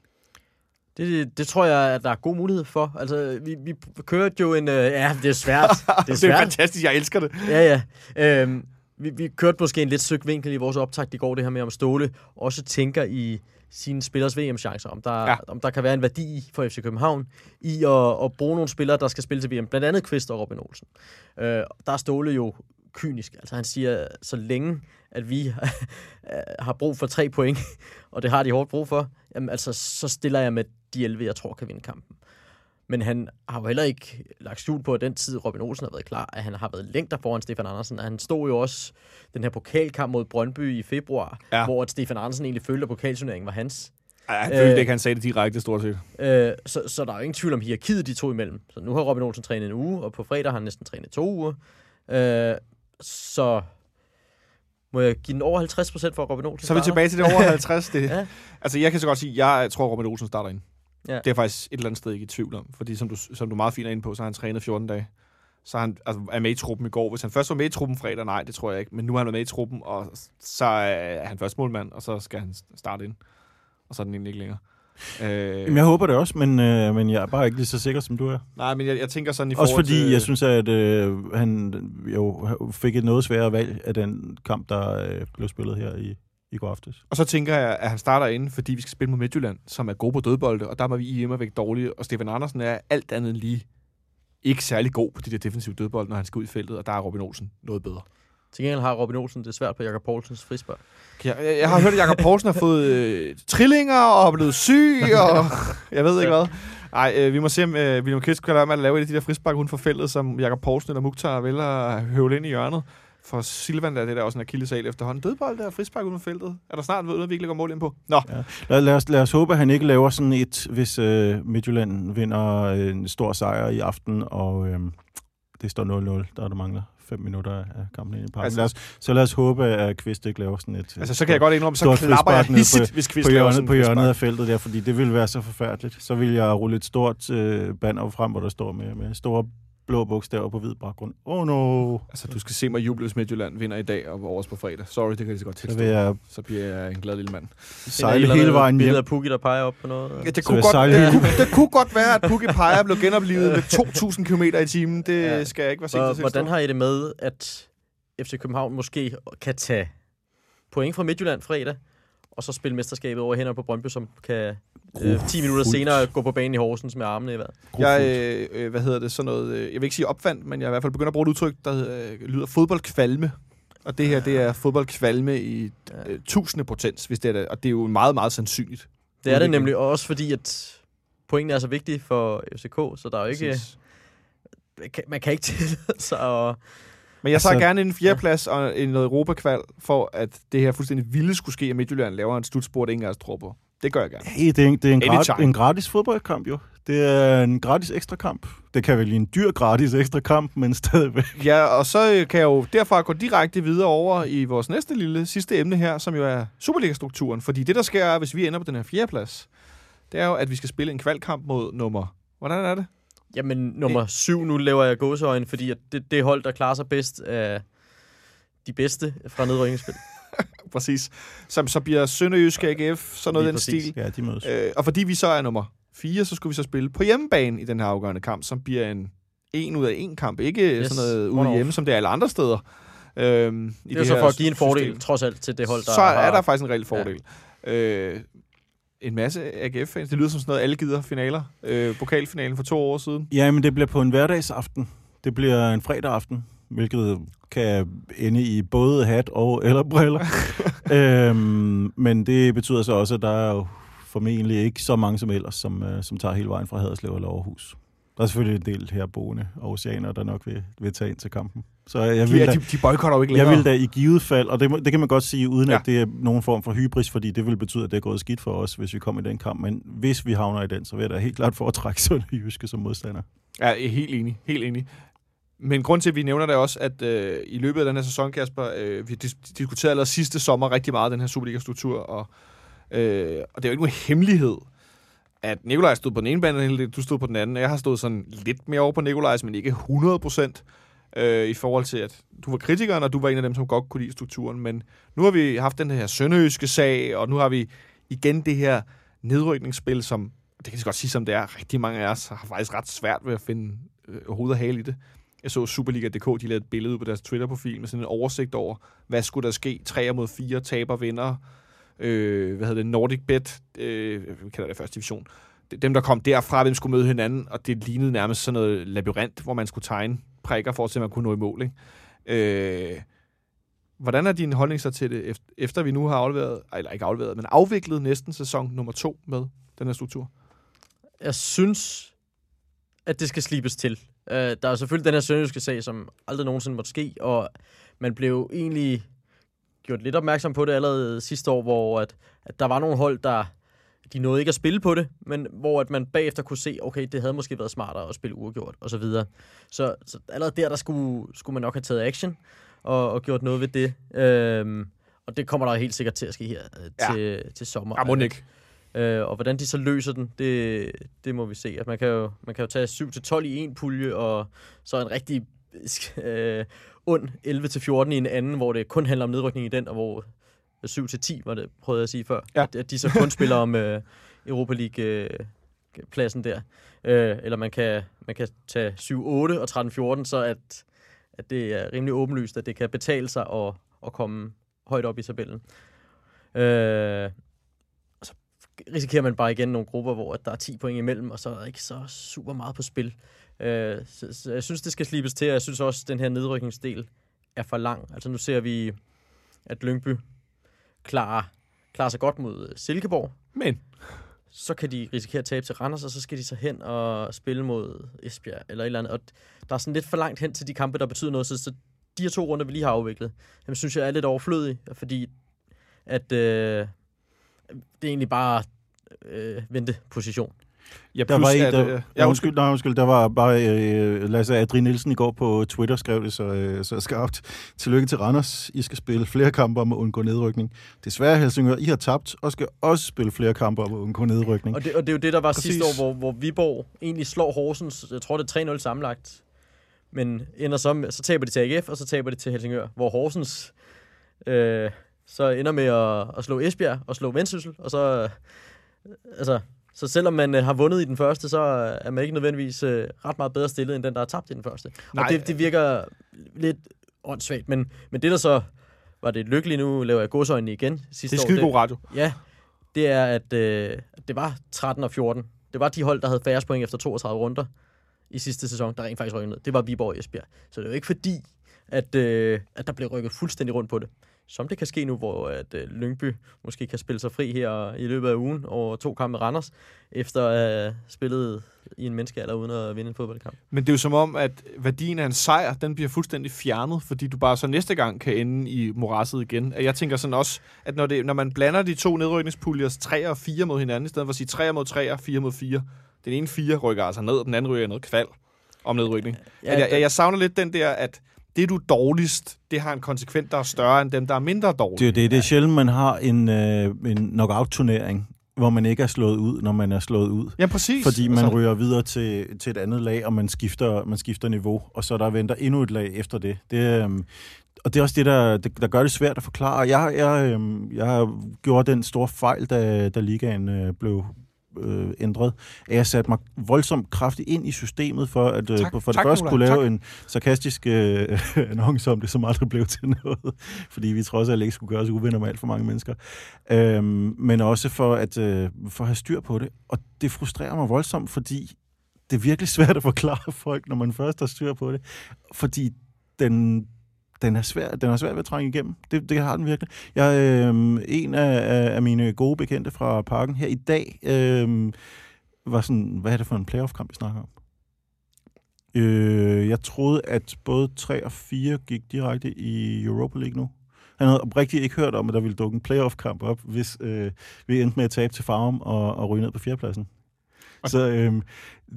Det, det tror jeg, at der er god mulighed for. Altså, vi, vi kørte jo en... Øh, ja, det er svært. Det er Det er svært. fantastisk, jeg elsker det. Ja, ja. Øhm, vi, vi kørte måske en lidt søg vinkel i vores optakt i går, det her med, om Ståle også tænker i sine spillers VM-chancer. Om der, Ja. om der kan være en værdi for FC København i at, at bruge nogle spillere, der skal spille til VM. Blandt andet Kvist og Robin Olsen. Øh, der er Ståle jo kynisk. Altså han siger, så længe at vi har brug for tre point, og det har de hårdt brug for, jamen altså, så stiller jeg med de 11, jeg tror kan vinde kampen. Men han har jo heller ikke lagt skjul på, at den tid Robin Olsen har været klar, at han har været længder foran Stefan Andersen. Han stod jo også den her pokalkamp mod Brøndby i februar, Ja. ja. hvor at Stefan Andersen egentlig følte, at pokalturneringen var hans. Ej, jeg følte Øh, ikke, han sagde det direkte, stort set. Øh, så, så der er jo ingen tvivl om hierarkiet de to imellem. Så nu har Robin Olsen trænet en uge, og på fredag har han næsten trænet to uger. Øh, så må jeg give den over 50 procent for Robin Olsen? Så er vi tilbage til det over 50. Det. Ja. Altså, jeg kan så godt sige, jeg tror, Robin Olsen starter ind. Ja. Det er jeg faktisk et eller andet sted ikke i tvivl om. Fordi som du, som du meget fint er inde på, så har han trænet 14 dage. Så han altså, er med i truppen i går. Hvis han først var med i truppen fredag, nej, det tror jeg ikke. Men nu er han med i truppen, og så er han først målmand, og så skal han starte ind. Og så er den egentlig ikke længere. Øh, Jamen, jeg håber det også, men, øh, men jeg er bare ikke lige så sikker, som du er. nej, men jeg, jeg tænker sådan i Også forhold fordi til... jeg synes, at øh, han jo fik et noget sværere valg af den kamp, der øh, blev spillet her i, i går aftes. Og så tænker jeg, at han starter inde, fordi vi skal spille mod Midtjylland, som er gode på dødbolde, og der var vi i hjemme væk dårlige, og Stefan Andersen er alt andet end lige ikke særlig god på de der defensive dødbolde, når han skal ud i feltet, og der er Robin Olsen noget bedre. Til gengæld har Robin Olsen det svært på Jakob Poulsens frispark. Jeg, jeg, jeg har hørt, at Jakob Poulsen har fået øh, trillinger og er blevet syg, og jeg ved ikke hvad. Nej, øh, vi må se, om øh, William Kvist kan lade med at lave et af de der frispark uden for feltet, som Jakob Poulsen eller Mukhtar vælger at høvle ind i hjørnet. For Silvan er det der også en akillesal efterhånden. Dødbold der, frispark uden feltet. Er der snart noget, vi ikke lægger mål ind på? Nå, Lad, lad, os, lad os håbe, at han ikke laver sådan et, hvis øh, Midtjylland vinder øh, en stor sejr i aften, og øh, det står 0-0, der der mangler 5 minutter af kampen ind i parken. Altså- lad os, så lad os håbe, at Kvist ikke laver sådan et... altså så kan jeg godt indrømme, så klapper jeg hissigt, hvis på Kvist laver sådan hjørnet, på hjørnet af feltet der, fordi det ville være så forfærdeligt. Så ville jeg rulle et stort øh, banner frem, hvor der står med, med store blå bogstaver på hvid baggrund. Oh no! Altså, du skal se mig juble, hvis Midtjylland vinder i dag og over på fredag. Sorry, det kan jeg så godt Så tilstå. vil jeg Så bliver jeg en glad lille mand. sejle hele vejen hjem. af Pukki, der peger op på noget. Ja, det, Så kunne godt, sejler det, kunne, det kunne godt være, at Pukki Paja blev genoplevet med 2.000 km i timen. Det Ja. skal jeg ikke være sikker til. hvordan har I det med, at FC København måske kan tage point fra Midtjylland fredag, og så spille mesterskabet over hænder på Brøndby, som kan øh, 10 minutter senere gå på banen i Horsens med armene i vejret? Jeg, øh, øh, hvad hedder det, sådan noget, øh, jeg vil ikke sige opfandt, men jeg er i hvert fald begyndt at bruge et udtryk, der øh, lyder fodboldkvalme. Og det her, det er fodboldkvalme i øh, tusinde potens, hvis det er det. Og det er jo meget, meget sandsynligt. Det er det nemlig også fordi, at pointene er så vigtige for FCK, så der er jo ikke, Præcis. man kan, man kan ikke tillade sig at... Men jeg tager Altså- gerne en fjerdeplads og en Europakval, for at det her fuldstændig vilde skulle ske, at Midtjylland laver en slutspurt, ingen af os tror på. Det gør jeg gerne. Hey, det er en, det er en, Anytime. grat, en gratis fodboldkamp, jo. Det er en gratis ekstra kamp. Det kan vel en dyr gratis ekstra kamp, men stadigvæk. Ja, og så øh, kan jeg jo derfra gå direkte videre over i vores næste lille sidste emne her, som jo er Superliga-strukturen. Fordi det, der sker, hvis vi ender på den her fjerdeplads, det er jo, at vi skal spille en kvalkamp mod nummer... Hvordan er det? Jamen, nummer syv, nu laver jeg gåseøjne, fordi at det, det hold, der klarer sig bedst af de bedste fra nedrykningsspil. Præcis. Som så bliver Sønderjysk AGF, sådan noget den præcis. stil. Ja, de mødes. Øh, og fordi vi så er nummer 4, så skulle vi så spille på hjemmebane i den her afgørende kamp, som bliver en en ud af en kamp. Ikke yes. Sådan noget ude hjemme, som det er alle andre steder. Øhm, i Det er jo så for at give en system. fordel, trods alt, til det hold, der så har... er der faktisk en reel fordel. Ja. Øh, en masse AGF-fans. Det lyder som sådan noget, alle gider finaler. Øh, pokalfinalen for to år siden. Ja, men det bliver på en hverdagsaften. Det bliver en fredag aften, hvilket kan ende i både hat og eller briller. øhm, men det betyder så også, at der er jo formentlig ikke så mange som ellers, som, øh, som tager hele vejen fra Haderslev eller Aarhus. Der er selvfølgelig en del herboende oceaner, der nok vil, vil tage ind til kampen. Så jeg vil, Ja, da, de, de boykotter jo ikke jeg længere. vil da i givet fald, og det, det kan man godt sige, uden Ja. at det er nogen form for hybris, fordi det vil betyde, at det er gået skidt for os, hvis vi kommer i den kamp. Men hvis vi havner i den, så vil jeg da helt klart foretrække Sønderjyske som modstander. Ja, jeg er helt enig. Helt enig. Men grund til, at vi nævner det også, at øh, i løbet af den her sæson, Kasper, øh, vi dis- diskuterede allerede sidste sommer rigtig meget den her Superliga-struktur, og, øh, og det er jo ikke nogen hemmelighed, at Nikolaj stod på den ene bane, du stod på den anden, og jeg har stået sådan lidt mere over på Nikolajs, men ikke 100 procent øh, i forhold til, at du var kritikeren, og du var en af dem, som godt kunne lide strukturen. Men nu har vi haft den her sønderjyske sag, og nu har vi igen det her nedrykningsspil, som, det kan jeg godt sige, som det er, rigtig mange af os har faktisk ret svært ved at finde øh, hoved og hale i det. Jeg så Superliga.dk, de lavede et billede ud på deres Twitter-profil med sådan en oversigt over, hvad skulle der ske? 3 mod 4, taber, vinder. Øh, hvad hedder det? Nordic Bet, øh, vi kalder det første division. Dem, der kom derfra, hvem skulle møde hinanden, og det lignede nærmest sådan noget labyrint, hvor man skulle tegne prikker for at man kunne nå i mål. Ikke? Øh, hvordan er din holdning så til det, efter vi nu har afleveret, eller ikke afleveret, men afviklet næsten sæson nummer to med den her struktur? Jeg synes, at det skal slibes til. Uh, der er selvfølgelig den her sønderjyske sag, som aldrig nogensinde måtte ske, og man blev egentlig gjort lidt opmærksom på det allerede sidste år, hvor at, at der var nogle hold, der de nåede ikke at spille på det, men hvor at man bagefter kunne se, okay, det havde måske været smartere at spille uafgjort, og så videre. Så, så allerede der, der skulle, skulle man nok have taget action og, og gjort noget ved det. Øhm, og det kommer der helt sikkert til at ske her øh, Ja. til, til sommer. Ja, må ikke. Øh, og hvordan de så løser den, det, det må vi se. At man, kan jo, man kan jo tage 7-12 i en pulje, og så en rigtig øh, ond 11-14 i en anden, hvor det kun handler om nedrykning i den, og hvor 7-10 var det, prøvede jeg at sige før. Ja. At, at de så kun spiller om øh, Europa League-pladsen der. Øh, eller man kan, man kan tage 7-8 og 13-14, så at, at det er rimelig åbenlyst, at det kan betale sig at, at komme højt op i tabellen. Øh, og så risikerer man bare igen nogle grupper, hvor at der er 10 point imellem, og så er der ikke så super meget på spil. Øh, så, så jeg synes, det skal slibes til, og jeg synes også, at den her nedrykningsdel er for lang. Altså nu ser vi, at Lyngby klarer, klarer sig godt mod Silkeborg. Men Så kan de risikere at tabe til Randers, og så skal de så hen og spille mod Esbjerg eller et eller andet. Og der er sådan lidt for langt hen til de kampe, der betyder noget. Så, så de her to runder, vi lige har afviklet, dem synes jeg er lidt overflødige, fordi at øh, det er egentlig bare øh, venteposition. Ja, Der var en, der, øh, ja, undskyld, nej, undskyld, der var bare øh, Lasse Adri Nielsen i går på Twitter skrev det så, øh, så skarpt. Tillykke til Randers. I skal spille flere kampe om at undgå nedrykning. Desværre, Helsingør, I har tabt og skal også spille flere kampe om at undgå nedrykning. Og det, og det er jo det, der var Præcis. Sidste år, hvor, hvor Viborg egentlig slår Horsens, jeg tror det er 3-0 sammenlagt, men ender så, så taber de til AGF, og så taber de til Helsingør, hvor Horsens øh, så ender med at, at slå Esbjerg og slå Vendsyssel, og så, øh, altså, så selvom man øh, har vundet i den første, så er man ikke nødvendigvis øh, ret meget bedre stillet, end den, der har tabt i den første. Nej. Og det, det virker lidt åndssvagt, men, men det der så var det lykkelige, nu laver jeg godsøjne igen sidste det er år. skide god radio. Ja, det er, at øh, det var 13 og 14. Det var de hold, der havde færre point efter 32 runder i sidste sæson, der rent faktisk rykkede ned. Det var Viborg og Esbjerg. Så det er jo ikke fordi, at, øh, at der blev rykket fuldstændig rundt på det. Som det kan ske nu, hvor at, øh, Lyngby måske kan spille sig fri her i løbet af ugen over to kampe med Randers, efter at have spillet i en menneskealder uden at vinde en fodboldkamp. Men det er jo som om, at værdien af en sejr, den bliver fuldstændig fjernet, fordi du bare så næste gang kan ende i morasset igen. Jeg tænker sådan også, at når, det, når man blander de to nedrykningspuljer, 3 og 4 mod hinanden, i stedet for at sige 3 mod 3 og 4 mod 4, den ene 4 rykker altså ned, og den anden rykker noget kval om nedrykning. Ja, jeg, jeg, jeg savner lidt den der, at det du er dårligst, det har en konsekvens, der er større end dem, der er mindre dårlige. Det er det. Det er sjældent, man har en, øh, en knockout-turnering, hvor man ikke er slået ud, når man er slået ud. Ja, præcis. Fordi man Altså, ryger videre til, til et andet lag, og man skifter, man skifter niveau, og så der venter endnu et lag efter det. det øhm, og det er også det, der, det, der gør det svært at forklare. Jeg, jeg, øhm, jeg gjorde den store fejl, da, da ligaen øh, blev øh, ændret. at Jeg satte mig voldsomt kraftigt ind i systemet for at øh, Tak, for det tak, første kunne lave tak. en sarkastisk øh, annonce om det, som aldrig blev til noget. Fordi vi trods alt ikke skulle gøre os uvenner med alt for mange mennesker. Øhm, men også for at, øh, for at have styr på det. Og det frustrerer mig voldsomt, fordi det er virkelig svært at forklare folk, når man først har styr på det. Fordi den, den er svær, den er svær ved at trænge igennem. Det, det har den virkelig. Jeg, øh, en af, af, mine gode bekendte fra parken her i dag øh, var sådan, hvad er det for en playoff-kamp, vi snakker om? Øh, jeg troede, at både 3 og 4 gik direkte i Europa League nu. Han havde oprigtigt ikke hørt om, at der ville dukke en playoff-kamp op, hvis øh, vi endte med at tabe til Farum og, og ryge ned på fjerdepladsen. Så øh,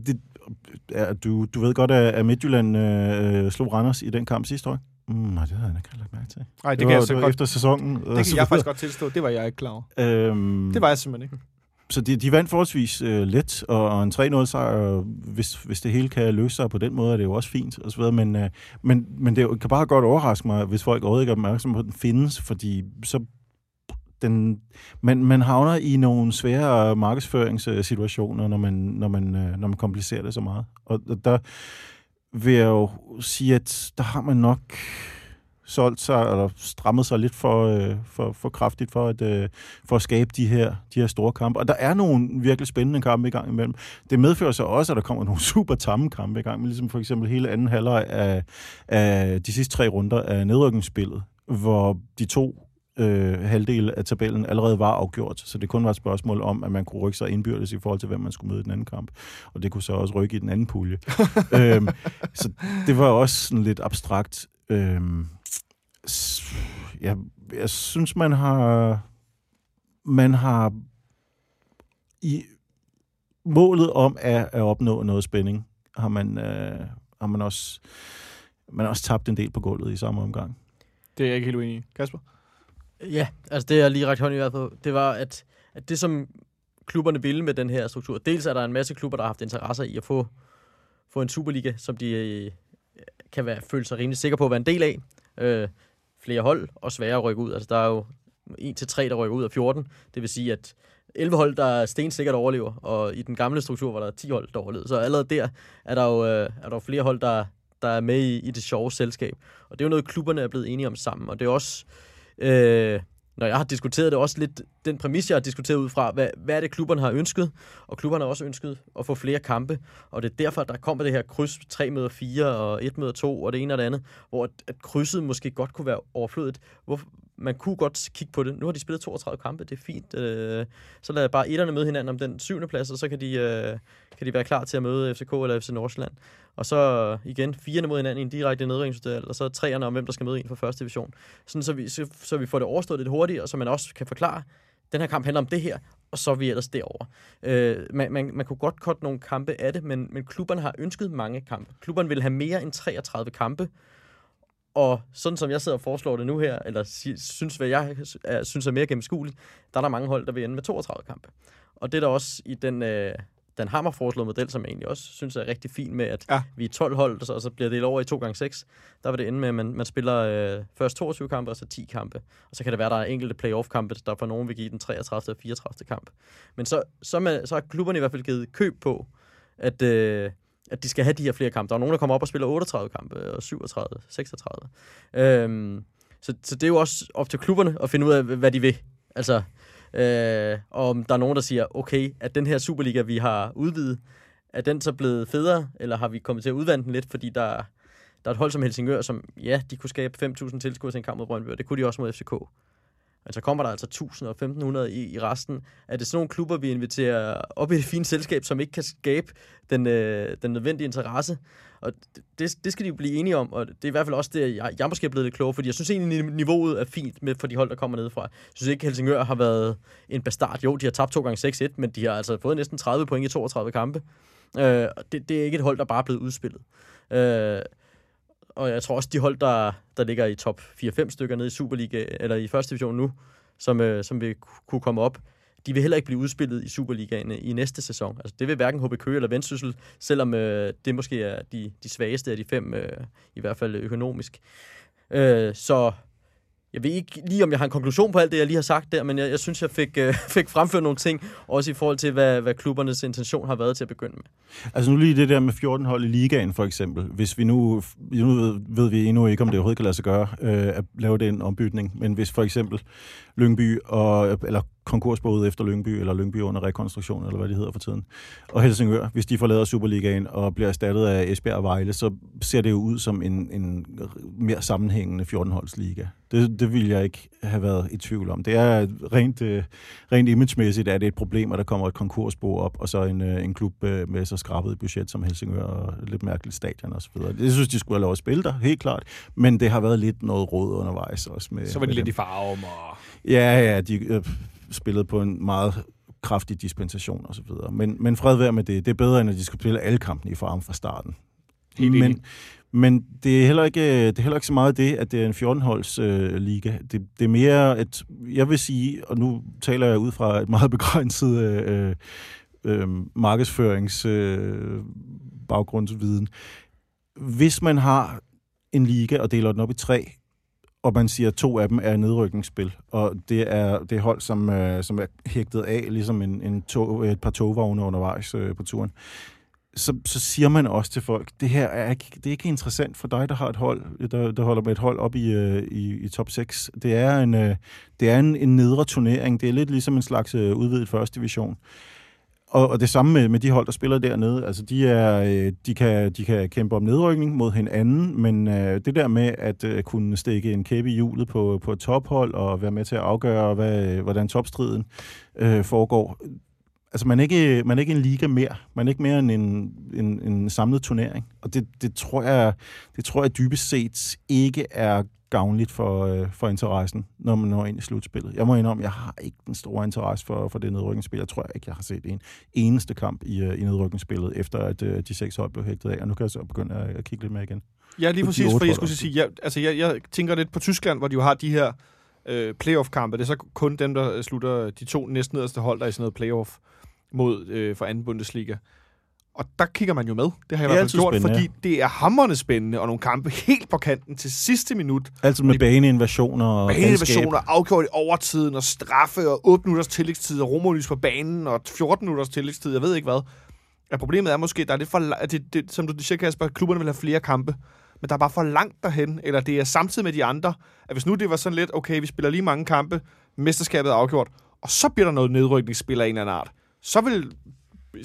det, ja, du, du ved godt, at, Midtjylland øh, slog Randers i den kamp sidste år? Mm, nej, det havde jeg ikke lagt mærke til. Nej, det, Det, kan var, jeg så godt. efter sæsonen. Det kan jeg faktisk godt tilstå. Det var jeg ikke klar over. Øhm, Det var jeg simpelthen ikke. Så de, de vandt forholdsvis øh, let, og, og en 3-0 sejr, hvis, hvis det hele kan løse sig på den måde, er det jo også fint. Og så videre. Men, øh, men, men det kan bare godt overraske mig, hvis folk overhovedet ikke er opmærksomme på, at den findes, fordi så den, man, man havner i nogle svære markedsføringssituationer, når man, når man, øh, når man komplicerer det så meget. Og der vil jeg jo sige, at der har man nok solgt sig, eller strammet sig lidt for, øh, for, for kraftigt for at, øh, for at skabe de her, de her store kampe. Og der er nogle virkelig spændende kampe i gang imellem. Det medfører så også, at der kommer nogle super tamme kampe i gang, ligesom for eksempel hele anden halvleg af, af de sidste tre runder af nedrykningsspillet, hvor de to øh, halvdele af tabellen allerede var afgjort, så det kun var et spørgsmål om, at man kunne rykke sig indbyrdes i forhold til, hvem man skulle møde i den anden kamp. Og det kunne så også rykke i den anden pulje. øhm, så det var også sådan lidt abstrakt. Øhm, jeg, jeg synes, man har man har i målet om at, at opnå noget spænding, har man, øh, har man også man har også tabt en del på gulvet i samme omgang. Det er jeg ikke helt uenig i. Kasper? Ja, altså det jeg lige ret hånd i hvert på, det var, at, at det som klubberne ville med den her struktur, dels er der en masse klubber, der har haft interesser i at få, få en Superliga, som de øh, kan være, føle sig rimelig sikre på at være en del af. Øh, flere hold og sværere at rykke ud. Altså der er jo 1 til 3, der rykker ud af 14. Det vil sige, at 11 hold, der stensikkert overlever, og i den gamle struktur var der 10 hold, der overlevede. Så allerede der er der jo, øh, er der jo flere hold, der, der er med i, i det sjove selskab. Og det er jo noget, klubberne er blevet enige om sammen. Og det er også, øh, når jeg har diskuteret det, også lidt den præmis, jeg har diskuteret ud fra, hvad, hvad er det, klubberne har ønsket? Og klubberne har også ønsket at få flere kampe. Og det er derfor, der kommer det her kryds 3 møder 4 og 1 møder 2 og det ene og det andet, hvor at, at krydset måske godt kunne være overflødigt. Hvor, man kunne godt kigge på det. Nu har de spillet 32 kampe, det er fint. Øh, så lad bare etterne møde hinanden om den syvende plads, og så kan de, øh, kan de være klar til at møde FCK eller FC Nordsjælland. Og så igen firene mod hinanden i en direkte nedrykningsduel, og så treerne om, hvem der skal møde en fra første division. Sådan, så, vi, så, så vi får det overstået lidt hurtigt, og så man også kan forklare, den her kamp handler om det her, og så er vi ellers derovre. Øh, man, man, man kunne godt korte nogle kampe af det, men, men klubberne har ønsket mange kampe. Klubberne vil have mere end 33 kampe, og sådan som jeg sidder og foreslår det nu her, eller synes, hvad jeg synes er mere gennemskueligt, der er der mange hold, der vil ende med 32 kampe. Og det er der også i den, øh, den hammer foreslåede model, som jeg egentlig også synes er rigtig fin med, at Ja. vi er 12 hold, og så, og så bliver det over i 2 gange 6 Der vil det ende med, at man, man spiller øh, først 22 kampe, og så 10 kampe. Og så kan det være, at der er enkelte playoff-kampe, der for nogen vil give den 33. og 34. kamp. Men så, så, med, så har klubberne i hvert fald givet køb på, at, øh, at de skal have de her flere kampe. Der er nogen, der kommer op og spiller 38 kampe, og 37, 36. Øhm, så, så det er jo også op til klubberne at finde ud af, hvad de vil. Altså, øh, og om der er nogen, der siger, okay, at den her Superliga, vi har udvidet, er den så blevet federe, eller har vi kommet til at udvande den lidt, fordi der, der er et hold som Helsingør, som, ja, de kunne skabe 5.000 tilskuere til en kamp mod Brøndby, og det kunne de også mod FCK. Men så kommer der altså 1000 og 1500 i, i resten. Er det sådan nogle klubber, vi inviterer op i det fine selskab, som ikke kan skabe den, øh, den nødvendige interesse? Og det, det skal de jo blive enige om, og det er i hvert fald også det, jeg, jeg måske er blevet lidt klogere, fordi jeg synes egentlig, niveauet er fint med for de hold, der kommer nedefra. Jeg synes ikke, Helsingør har været en bastard. Jo, de har tabt to gange 6-1, men de har altså fået næsten 30 point i 32 kampe. Øh, og det, det er ikke et hold, der bare er blevet udspillet. Øh, og jeg tror også, de hold, der, der ligger i top 4-5 stykker nede i Superliga, eller i første division nu, som, øh, som vil kunne komme op, de vil heller ikke blive udspillet i Superligaen øh, i næste sæson. Altså, det vil hverken HB Køge eller Vendsyssel, selvom øh, det måske er de, de svageste af de fem, øh, i hvert fald økonomisk. Øh, så jeg ved ikke lige, om jeg har en konklusion på alt det, jeg lige har sagt der, men jeg, jeg synes, jeg fik, øh, fik fremført nogle ting, også i forhold til, hvad, hvad klubbernes intention har været til at begynde med. Altså nu lige det der med 14 hold i ligaen, for eksempel. Hvis vi nu, nu ved, ved vi endnu ikke, om det overhovedet kan lade sig gøre øh, at lave den ombytning, men hvis for eksempel Lyngby, og, eller konkursbådet efter Lyngby, eller Lyngby under rekonstruktion, eller hvad det hedder for tiden, og Helsingør, hvis de forlader Superligaen og bliver erstattet af Esbjerg og Vejle, så ser det jo ud som en, en mere sammenhængende 14-holdsliga. Det, det vil jeg ikke have været i tvivl om. Det er rent, uh, rent imagemæssigt, at det er et problem, at der kommer et konkursbo op, og så en, uh, en klub uh, med så skrabet budget som Helsingør, og lidt mærkeligt stadion og så videre. Jeg synes, de skulle have lov at spille der, helt klart, men det har været lidt noget råd undervejs også. Med, så var de lidt dem. i farve og... Ja, ja, de øh, spillede på en meget kraftig dispensation og så videre. Men, men fred være med det. Det er bedre, end at de skal spille alle kampene i farm fra starten. Helt men, men det er, heller ikke, det er heller ikke så meget det, at det er en 14-holds øh, liga. Det, det er mere, at jeg vil sige, og nu taler jeg ud fra et meget begrænset øh, øh, markedsførings øh, baggrundsviden. Hvis man har en liga og deler den op i tre, og man siger, at to af dem er nedrykningsspil, og det er det er hold, som, øh, som er hægtet af, ligesom en, en tog, et par togvogne undervejs øh, på turen, så, så siger man også til folk, det her er ikke, det er ikke interessant for dig, der har et hold, der, der holder med et hold op i, øh, i, i top 6. Det er en, øh, det er en, en nedre turnering. Det er lidt ligesom en slags øh, udvidet første division. Og, og det samme med, med de hold, der spiller dernede. Altså, de, er, øh, de, kan, de kan kæmpe om nedrykning mod hinanden, men øh, det der med at øh, kunne stikke en kæbe i hjulet på, på et tophold og være med til at afgøre, hvad, hvordan topstriden øh, foregår, altså man er, ikke, man er ikke en liga mere. Man er ikke mere end en, en, en samlet turnering. Og det, det, tror jeg, det tror jeg dybest set ikke er gavnligt for, øh, for interessen, når man når ind i slutspillet. Jeg må indrømme, jeg har ikke den store interesse for, for det nedrykningsspil. Jeg tror ikke, jeg har set en eneste kamp i, øh, i nedrykningsspillet, efter at øh, de seks hold blev hægtet af. Og nu kan jeg så begynde at, at kigge lidt med igen. Ja, lige præcis, for jeg skulle også. sige, jeg, altså jeg, jeg tænker lidt på Tyskland, hvor de jo har de her øh, playoff-kampe. Det er så kun dem, der slutter de to næstnederste hold, der er i sådan noget playoff mod øh, for anden Bundesliga. Og der kigger man jo med. Det har jeg i er hvert fald gjort, spændende, fordi det er hammerende spændende, og nogle kampe helt på kanten til sidste minut. Altid med baneinvasioner og. Baneinvasioner, afgjort i overtiden, og straffe, og 8 minutters tillægstid, og romerlys på banen, og 14 minutters tillægstid, jeg ved ikke hvad. Ja, problemet er måske, der er lidt for, at det, det, som du siger, Kasper, klubberne vil have flere kampe, men der er bare for langt derhen, eller det er samtidig med de andre, at hvis nu det var sådan lidt, okay, vi spiller lige mange kampe, mesterskabet er afgjort, og så bliver der noget nedrykningsspil af en eller anden art, så vil,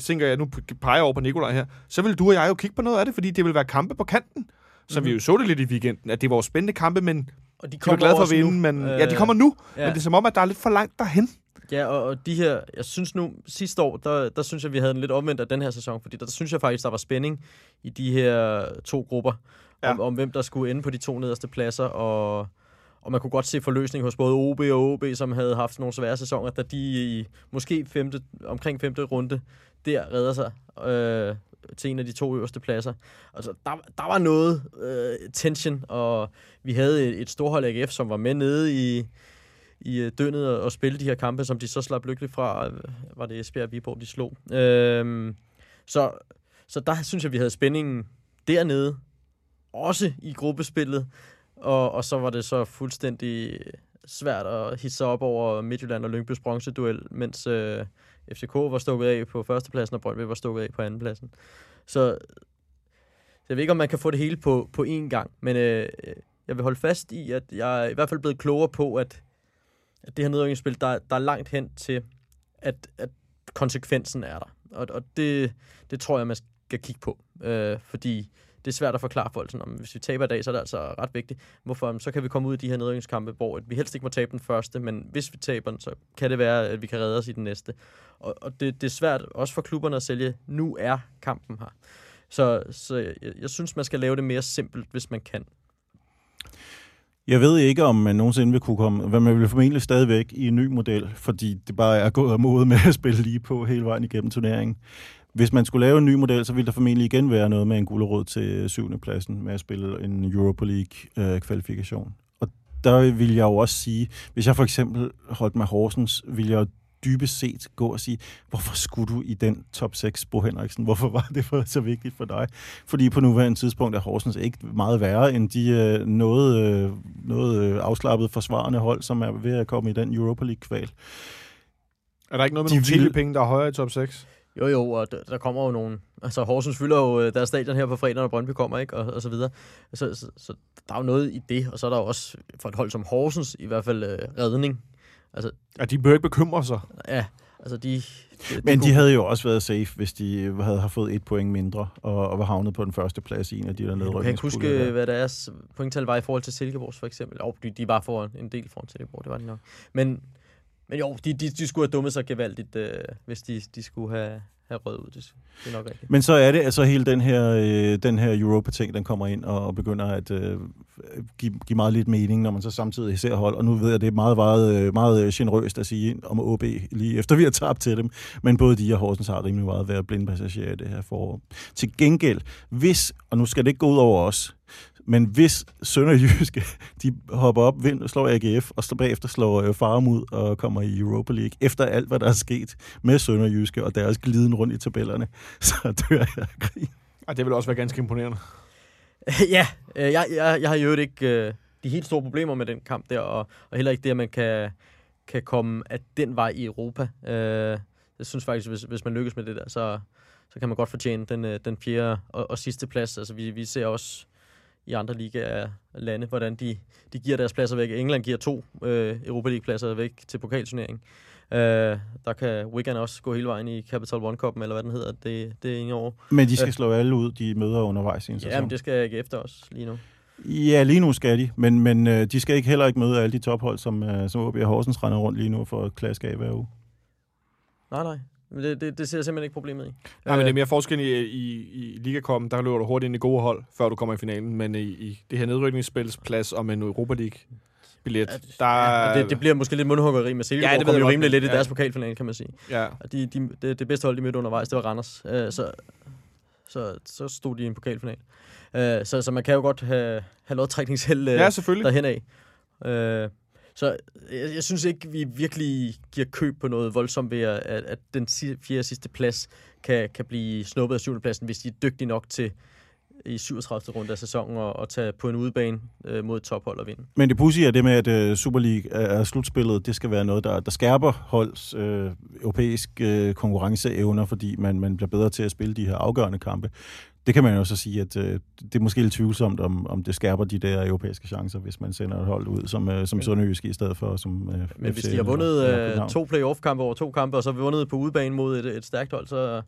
tænker jeg, nu peger jeg over på Nikolaj her, så vil du og jeg jo kigge på noget af det, fordi det vil være kampe på kanten. Så mm-hmm. vi jo så det lidt i weekenden, at det var spændende kampe, men Og de de var glade for at vinde, nu. men ja, de kommer nu, ja. men det er som om, at der er lidt for langt derhen. Ja, og, og de her, jeg synes nu, sidste år, der, der synes jeg, vi havde en lidt omvendt af den her sæson, fordi der, der synes jeg faktisk, der var spænding i de her to grupper, ja. om, om hvem der skulle ende på de to nederste pladser, og, og man kunne godt se forløsning hos både OB og OB, som havde haft nogle svære sæsoner, da de i måske femte, omkring femte runde, der redder sig øh, til en af de to øverste pladser. Altså, der, der var noget øh, tension, og vi havde et, et storhold AGF, som var med nede i, i øh, dønnet og, og spille de her kampe, som de så slap lykkeligt fra. Øh, var det Esbjerg og Viborg, de slog. Øh, så, så der synes jeg, vi havde spændingen dernede, også i gruppespillet, og, og så var det så fuldstændig svært at hisse op over Midtjylland og Lyngbys bronzeduel, mens øh, FCK var stukket af på førstepladsen, og Brøndby var stukket af på andenpladsen. Så jeg ved ikke, om man kan få det hele på, på én gang, men øh, jeg vil holde fast i, at jeg er i hvert fald blevet klogere på, at, at det her nedrykningsspil, der, der er langt hen til, at, at konsekvensen er der. Og, og det, det tror jeg, man skal kigge på, øh, fordi det er svært at forklare folk, sådan, om hvis vi taber i dag, så er det altså ret vigtigt. Hvorfor? Så kan vi komme ud i de her nedrykningskampe, hvor vi helst ikke må tabe den første, men hvis vi taber den, så kan det være, at vi kan redde os i den næste. Og, og det, det er svært også for klubberne at sælge, nu er kampen her. Så, så jeg, jeg synes, man skal lave det mere simpelt, hvis man kan. Jeg ved ikke, om man nogensinde vil kunne komme, hvad man vil formentlig stadigvæk i en ny model, fordi det bare er gået af mode med at spille lige på hele vejen igennem turneringen. Hvis man skulle lave en ny model, så ville der formentlig igen være noget med en gulerod til syvende pladsen med at spille en Europa League-kvalifikation. og der vil jeg jo også sige, hvis jeg for eksempel holdt med Horsens, ville jeg dybest set gå og sige, hvorfor skulle du i den top 6, Bo Henriksen? Hvorfor var det for, så vigtigt for dig? Fordi på nuværende tidspunkt er Horsens ikke meget værre end de øh, noget, øh, noget øh, afslappede forsvarende hold, som er ved at komme i den Europa League-kval. Er der ikke noget med De nogle vil- TV-penge, der er højere i top 6? Jo, jo, og der, kommer jo nogen... Altså, Horsens fylder jo øh, deres stadion her på fredag, når Brøndby kommer, ikke? Og, og så videre. Så, så, så der er jo noget i det, og så er der jo også for et hold som Horsens i hvert fald øh, redning. Altså, At de bør ikke bekymre sig. ja, altså de... de Men de kunne- havde jo også været safe, hvis de havde har fået et point mindre og, og var havnet på den første plads i en af de der Jeg kan ikke nedrykningspuljer. huske, der. hvad deres pointtal var i forhold til Silkeborgs for eksempel. Jo, de, de var foran en del foran Silkeborg, det var de nok. Men, men jo, de, de, de skulle have dummet sig gevaldigt, øh, hvis de, de skulle have, have rød ud. Det, det er nok rigtigt. Men så er det altså hele den her, øh, den her Europa-ting, den kommer ind og, og begynder at øh, give, give meget lidt mening, når man så samtidig ser hold. Og nu ved jeg, det er meget, meget, øh, meget øh, generøst at sige om OB, lige efter vi har tabt til dem. Men både de og Horsens har rimelig meget været blinde passagerer i det her forår. Til gengæld, hvis, og nu skal det ikke gå ud over os, men hvis Sønderjyske, de hopper op, vind, slår AGF, og så bagefter slår øh, Farum ud og kommer i Europa League, efter alt, hvad der er sket med Sønderjyske og deres gliden rundt i tabellerne, så dør jeg af grin. Og det vil også være ganske imponerende. ja, øh, jeg, jeg, jeg har jo ikke øh, de helt store problemer med den kamp der, og, og heller ikke det, at man kan, kan komme af den vej i Europa. Øh, jeg synes faktisk, hvis, hvis man lykkes med det der, så, så kan man godt fortjene den, øh, den fjerde og, og sidste plads. Altså, vi, vi ser også i andre ligaer lande, hvordan de, de giver deres pladser væk. England giver to øh, Europa League-pladser væk til pokalturnering. Øh, der kan Wigan også gå hele vejen i Capital One Cup'en, eller hvad den hedder, det, det er ingen år. Men de skal Øh. slå alle ud, de møder undervejs i en sæson. Ja, men det skal jeg ikke efter os lige nu. Ja, lige nu skal de, men, men øh, de skal ikke heller ikke møde alle de tophold, som, øh, som OB Horsens render rundt lige nu for at klaske af hver uge. Nej, nej. Men det, det, det ser jeg simpelthen ikke problemet i. Nej, men det er mere forskel i, i, i Ligakoppen. Der løber du hurtigt ind i gode hold, før du kommer i finalen. Men i, i det her nedrykningsspilsplads om en Europa League-billet, der Ja, det, det bliver måske lidt mundhuggeri med Silkeborg. Ja, det det ved kom jeg jo rimelig lidt i ja. deres pokalfinale, kan man sige. Ja, Og de, de, det, det bedste hold, de mødte undervejs, det var Randers. Øh, så, så, så stod de i en pokalfinal. Øh, så, så man kan jo godt have, have lodtrækningsheld øh, ja derhen af. Øh, så øh, jeg, jeg synes ikke, vi virkelig giver køb på noget voldsomt ved, at, at den fjerde sidste plads kan, kan blive snuppet af syvende pladsen, hvis de er dygtige nok til i 37. runde af sæsonen og, og tage på en udebane øh, mod tophold og vinde. Men det pudsige er det med, at øh, Super League er er slutspillet, det skal være noget, der, der skærper holds øh, europæiske øh, konkurrenceevner, fordi man, man bliver bedre til at spille de her afgørende kampe. Det kan man jo så sige, at øh, det er måske lidt tvivlsomt, om, om det skærper de der europæiske chancer, hvis man sender et hold ud som, øh, som Men- Sønderjyske i stedet for som øh, Men FC hvis de har vundet eller øh, to playoff-kampe over to kampe, og så vundet på udebane mod et, et stærkt hold, så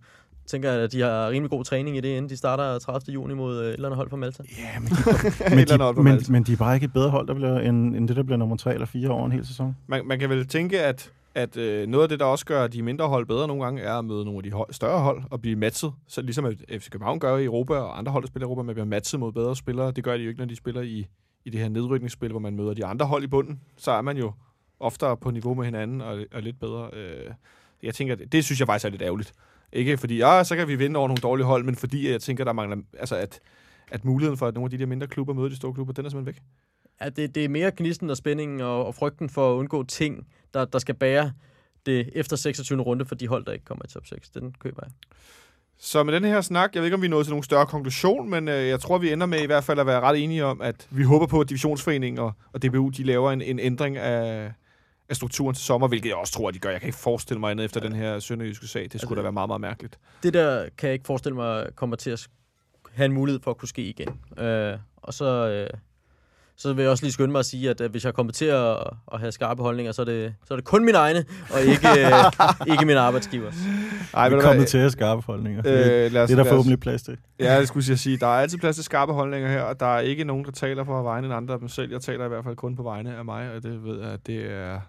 tænker jeg, at de har rimelig god træning i det, inden de starter 30. juni mod øh, et eller andet hold fra Malta. Ja, men, de, men, men de er bare ikke et bedre hold, der bliver, end, end det, der bliver nummer tre eller fire over en hel sæson. Man, man kan vel tænke, at, at øh, noget af det, der også gør de mindre hold bedre nogle gange, er at møde nogle af de hold, større hold og blive matchet. Så ligesom at FC København gør i Europa, og andre hold, der spiller i Europa, man bliver matchet mod bedre spillere. Det gør de jo ikke, når de spiller i, i det her nedrykningsspil, hvor man møder de andre hold i bunden. Så er man jo oftere på niveau med hinanden og, og lidt bedre. Øh, jeg tænker, det, det synes jeg faktisk er lidt ærgerligt. Ikke fordi, ja, så kan vi vinde over nogle dårlige hold, men fordi jeg tænker, der mangler, altså at, at muligheden for, at nogle af de der mindre klubber møder de store klubber, den er simpelthen væk. Ja, det, det er mere gnisten og spændingen og, og frygten for at undgå ting, der, der skal bære det efter 26. runde for de hold, der ikke kommer i top 6. Den køber jeg. Så med den her snak, jeg ved ikke, om vi er nået til nogen større konklusion, men øh, jeg tror, vi ender med i hvert fald at være ret enige om, at vi håber på, at Divisionsforeningen og, og DBU, de laver en, en ændring af, af strukturen til sommer, hvilket jeg også tror, at de gør. Jeg kan ikke forestille mig andet efter den her sønderjyske sag. Det skulle Altså- da være meget, meget mærkeligt. Det der kan jeg ikke forestille mig kommer til at have en mulighed for at kunne ske igen. Øh, og så, øh, så vil jeg også lige skynde mig at sige, at hvis jeg kommer til at, at have skarpe holdninger, så er, det, så er det kun mine egne, og ikke, øh, ikke min arbejdsgivers. Ej, vi er kommet til at skarpe holdninger. Øh, Øh, lad os, det er der forhåbentlig plads til. Ja, det skulle jeg sige. Der er altid plads til skarpe holdninger her, og der er ikke nogen, der taler på vegne af andre af dem selv. Jeg taler i hvert fald kun på vegne af mig, og det ved jeg, at det er,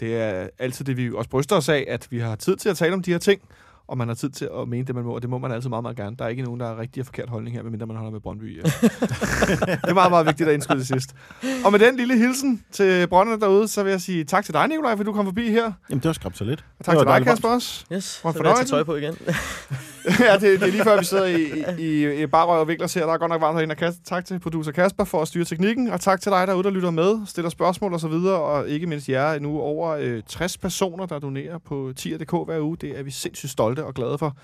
det er altid det, vi også bryster os af, at vi har tid til at tale om de her ting, og man har tid til at mene det, man må, og det må man altid meget, meget gerne. Der er ikke nogen, der er rigtig og forkert holdning her, medmindre man holder med Brøndby. Ja. det er meget, meget vigtigt at indskyde det sidst. Og med den lille hilsen til Brønderne derude, så vil jeg sige tak til dig, Nikolaj, for du kom forbi her. Jamen, det var skræbt så lidt. Og tak til dig, Kasper, også. Yes, Hvor så vil jeg tage tøj på igen. ja, det, det er lige før, vi sidder i, i, i Barrøg og Vikler ser, der er godt nok varmt herinde. Og Tak til producer Kasper for at styre teknikken, og tak til dig derude, der lytter med, stiller spørgsmål og så videre, og ikke mindst jer nu over øh, 60 personer, der donerer på tier.dk hver uge. Det er vi sindssygt stolte og glade for.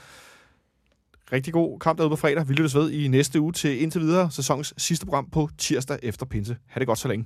Rigtig god kamp derude på fredag. Vi lyttes ved i næste uge til indtil videre sæsonens sidste program på tirsdag efter pinse. Ha' det godt så længe.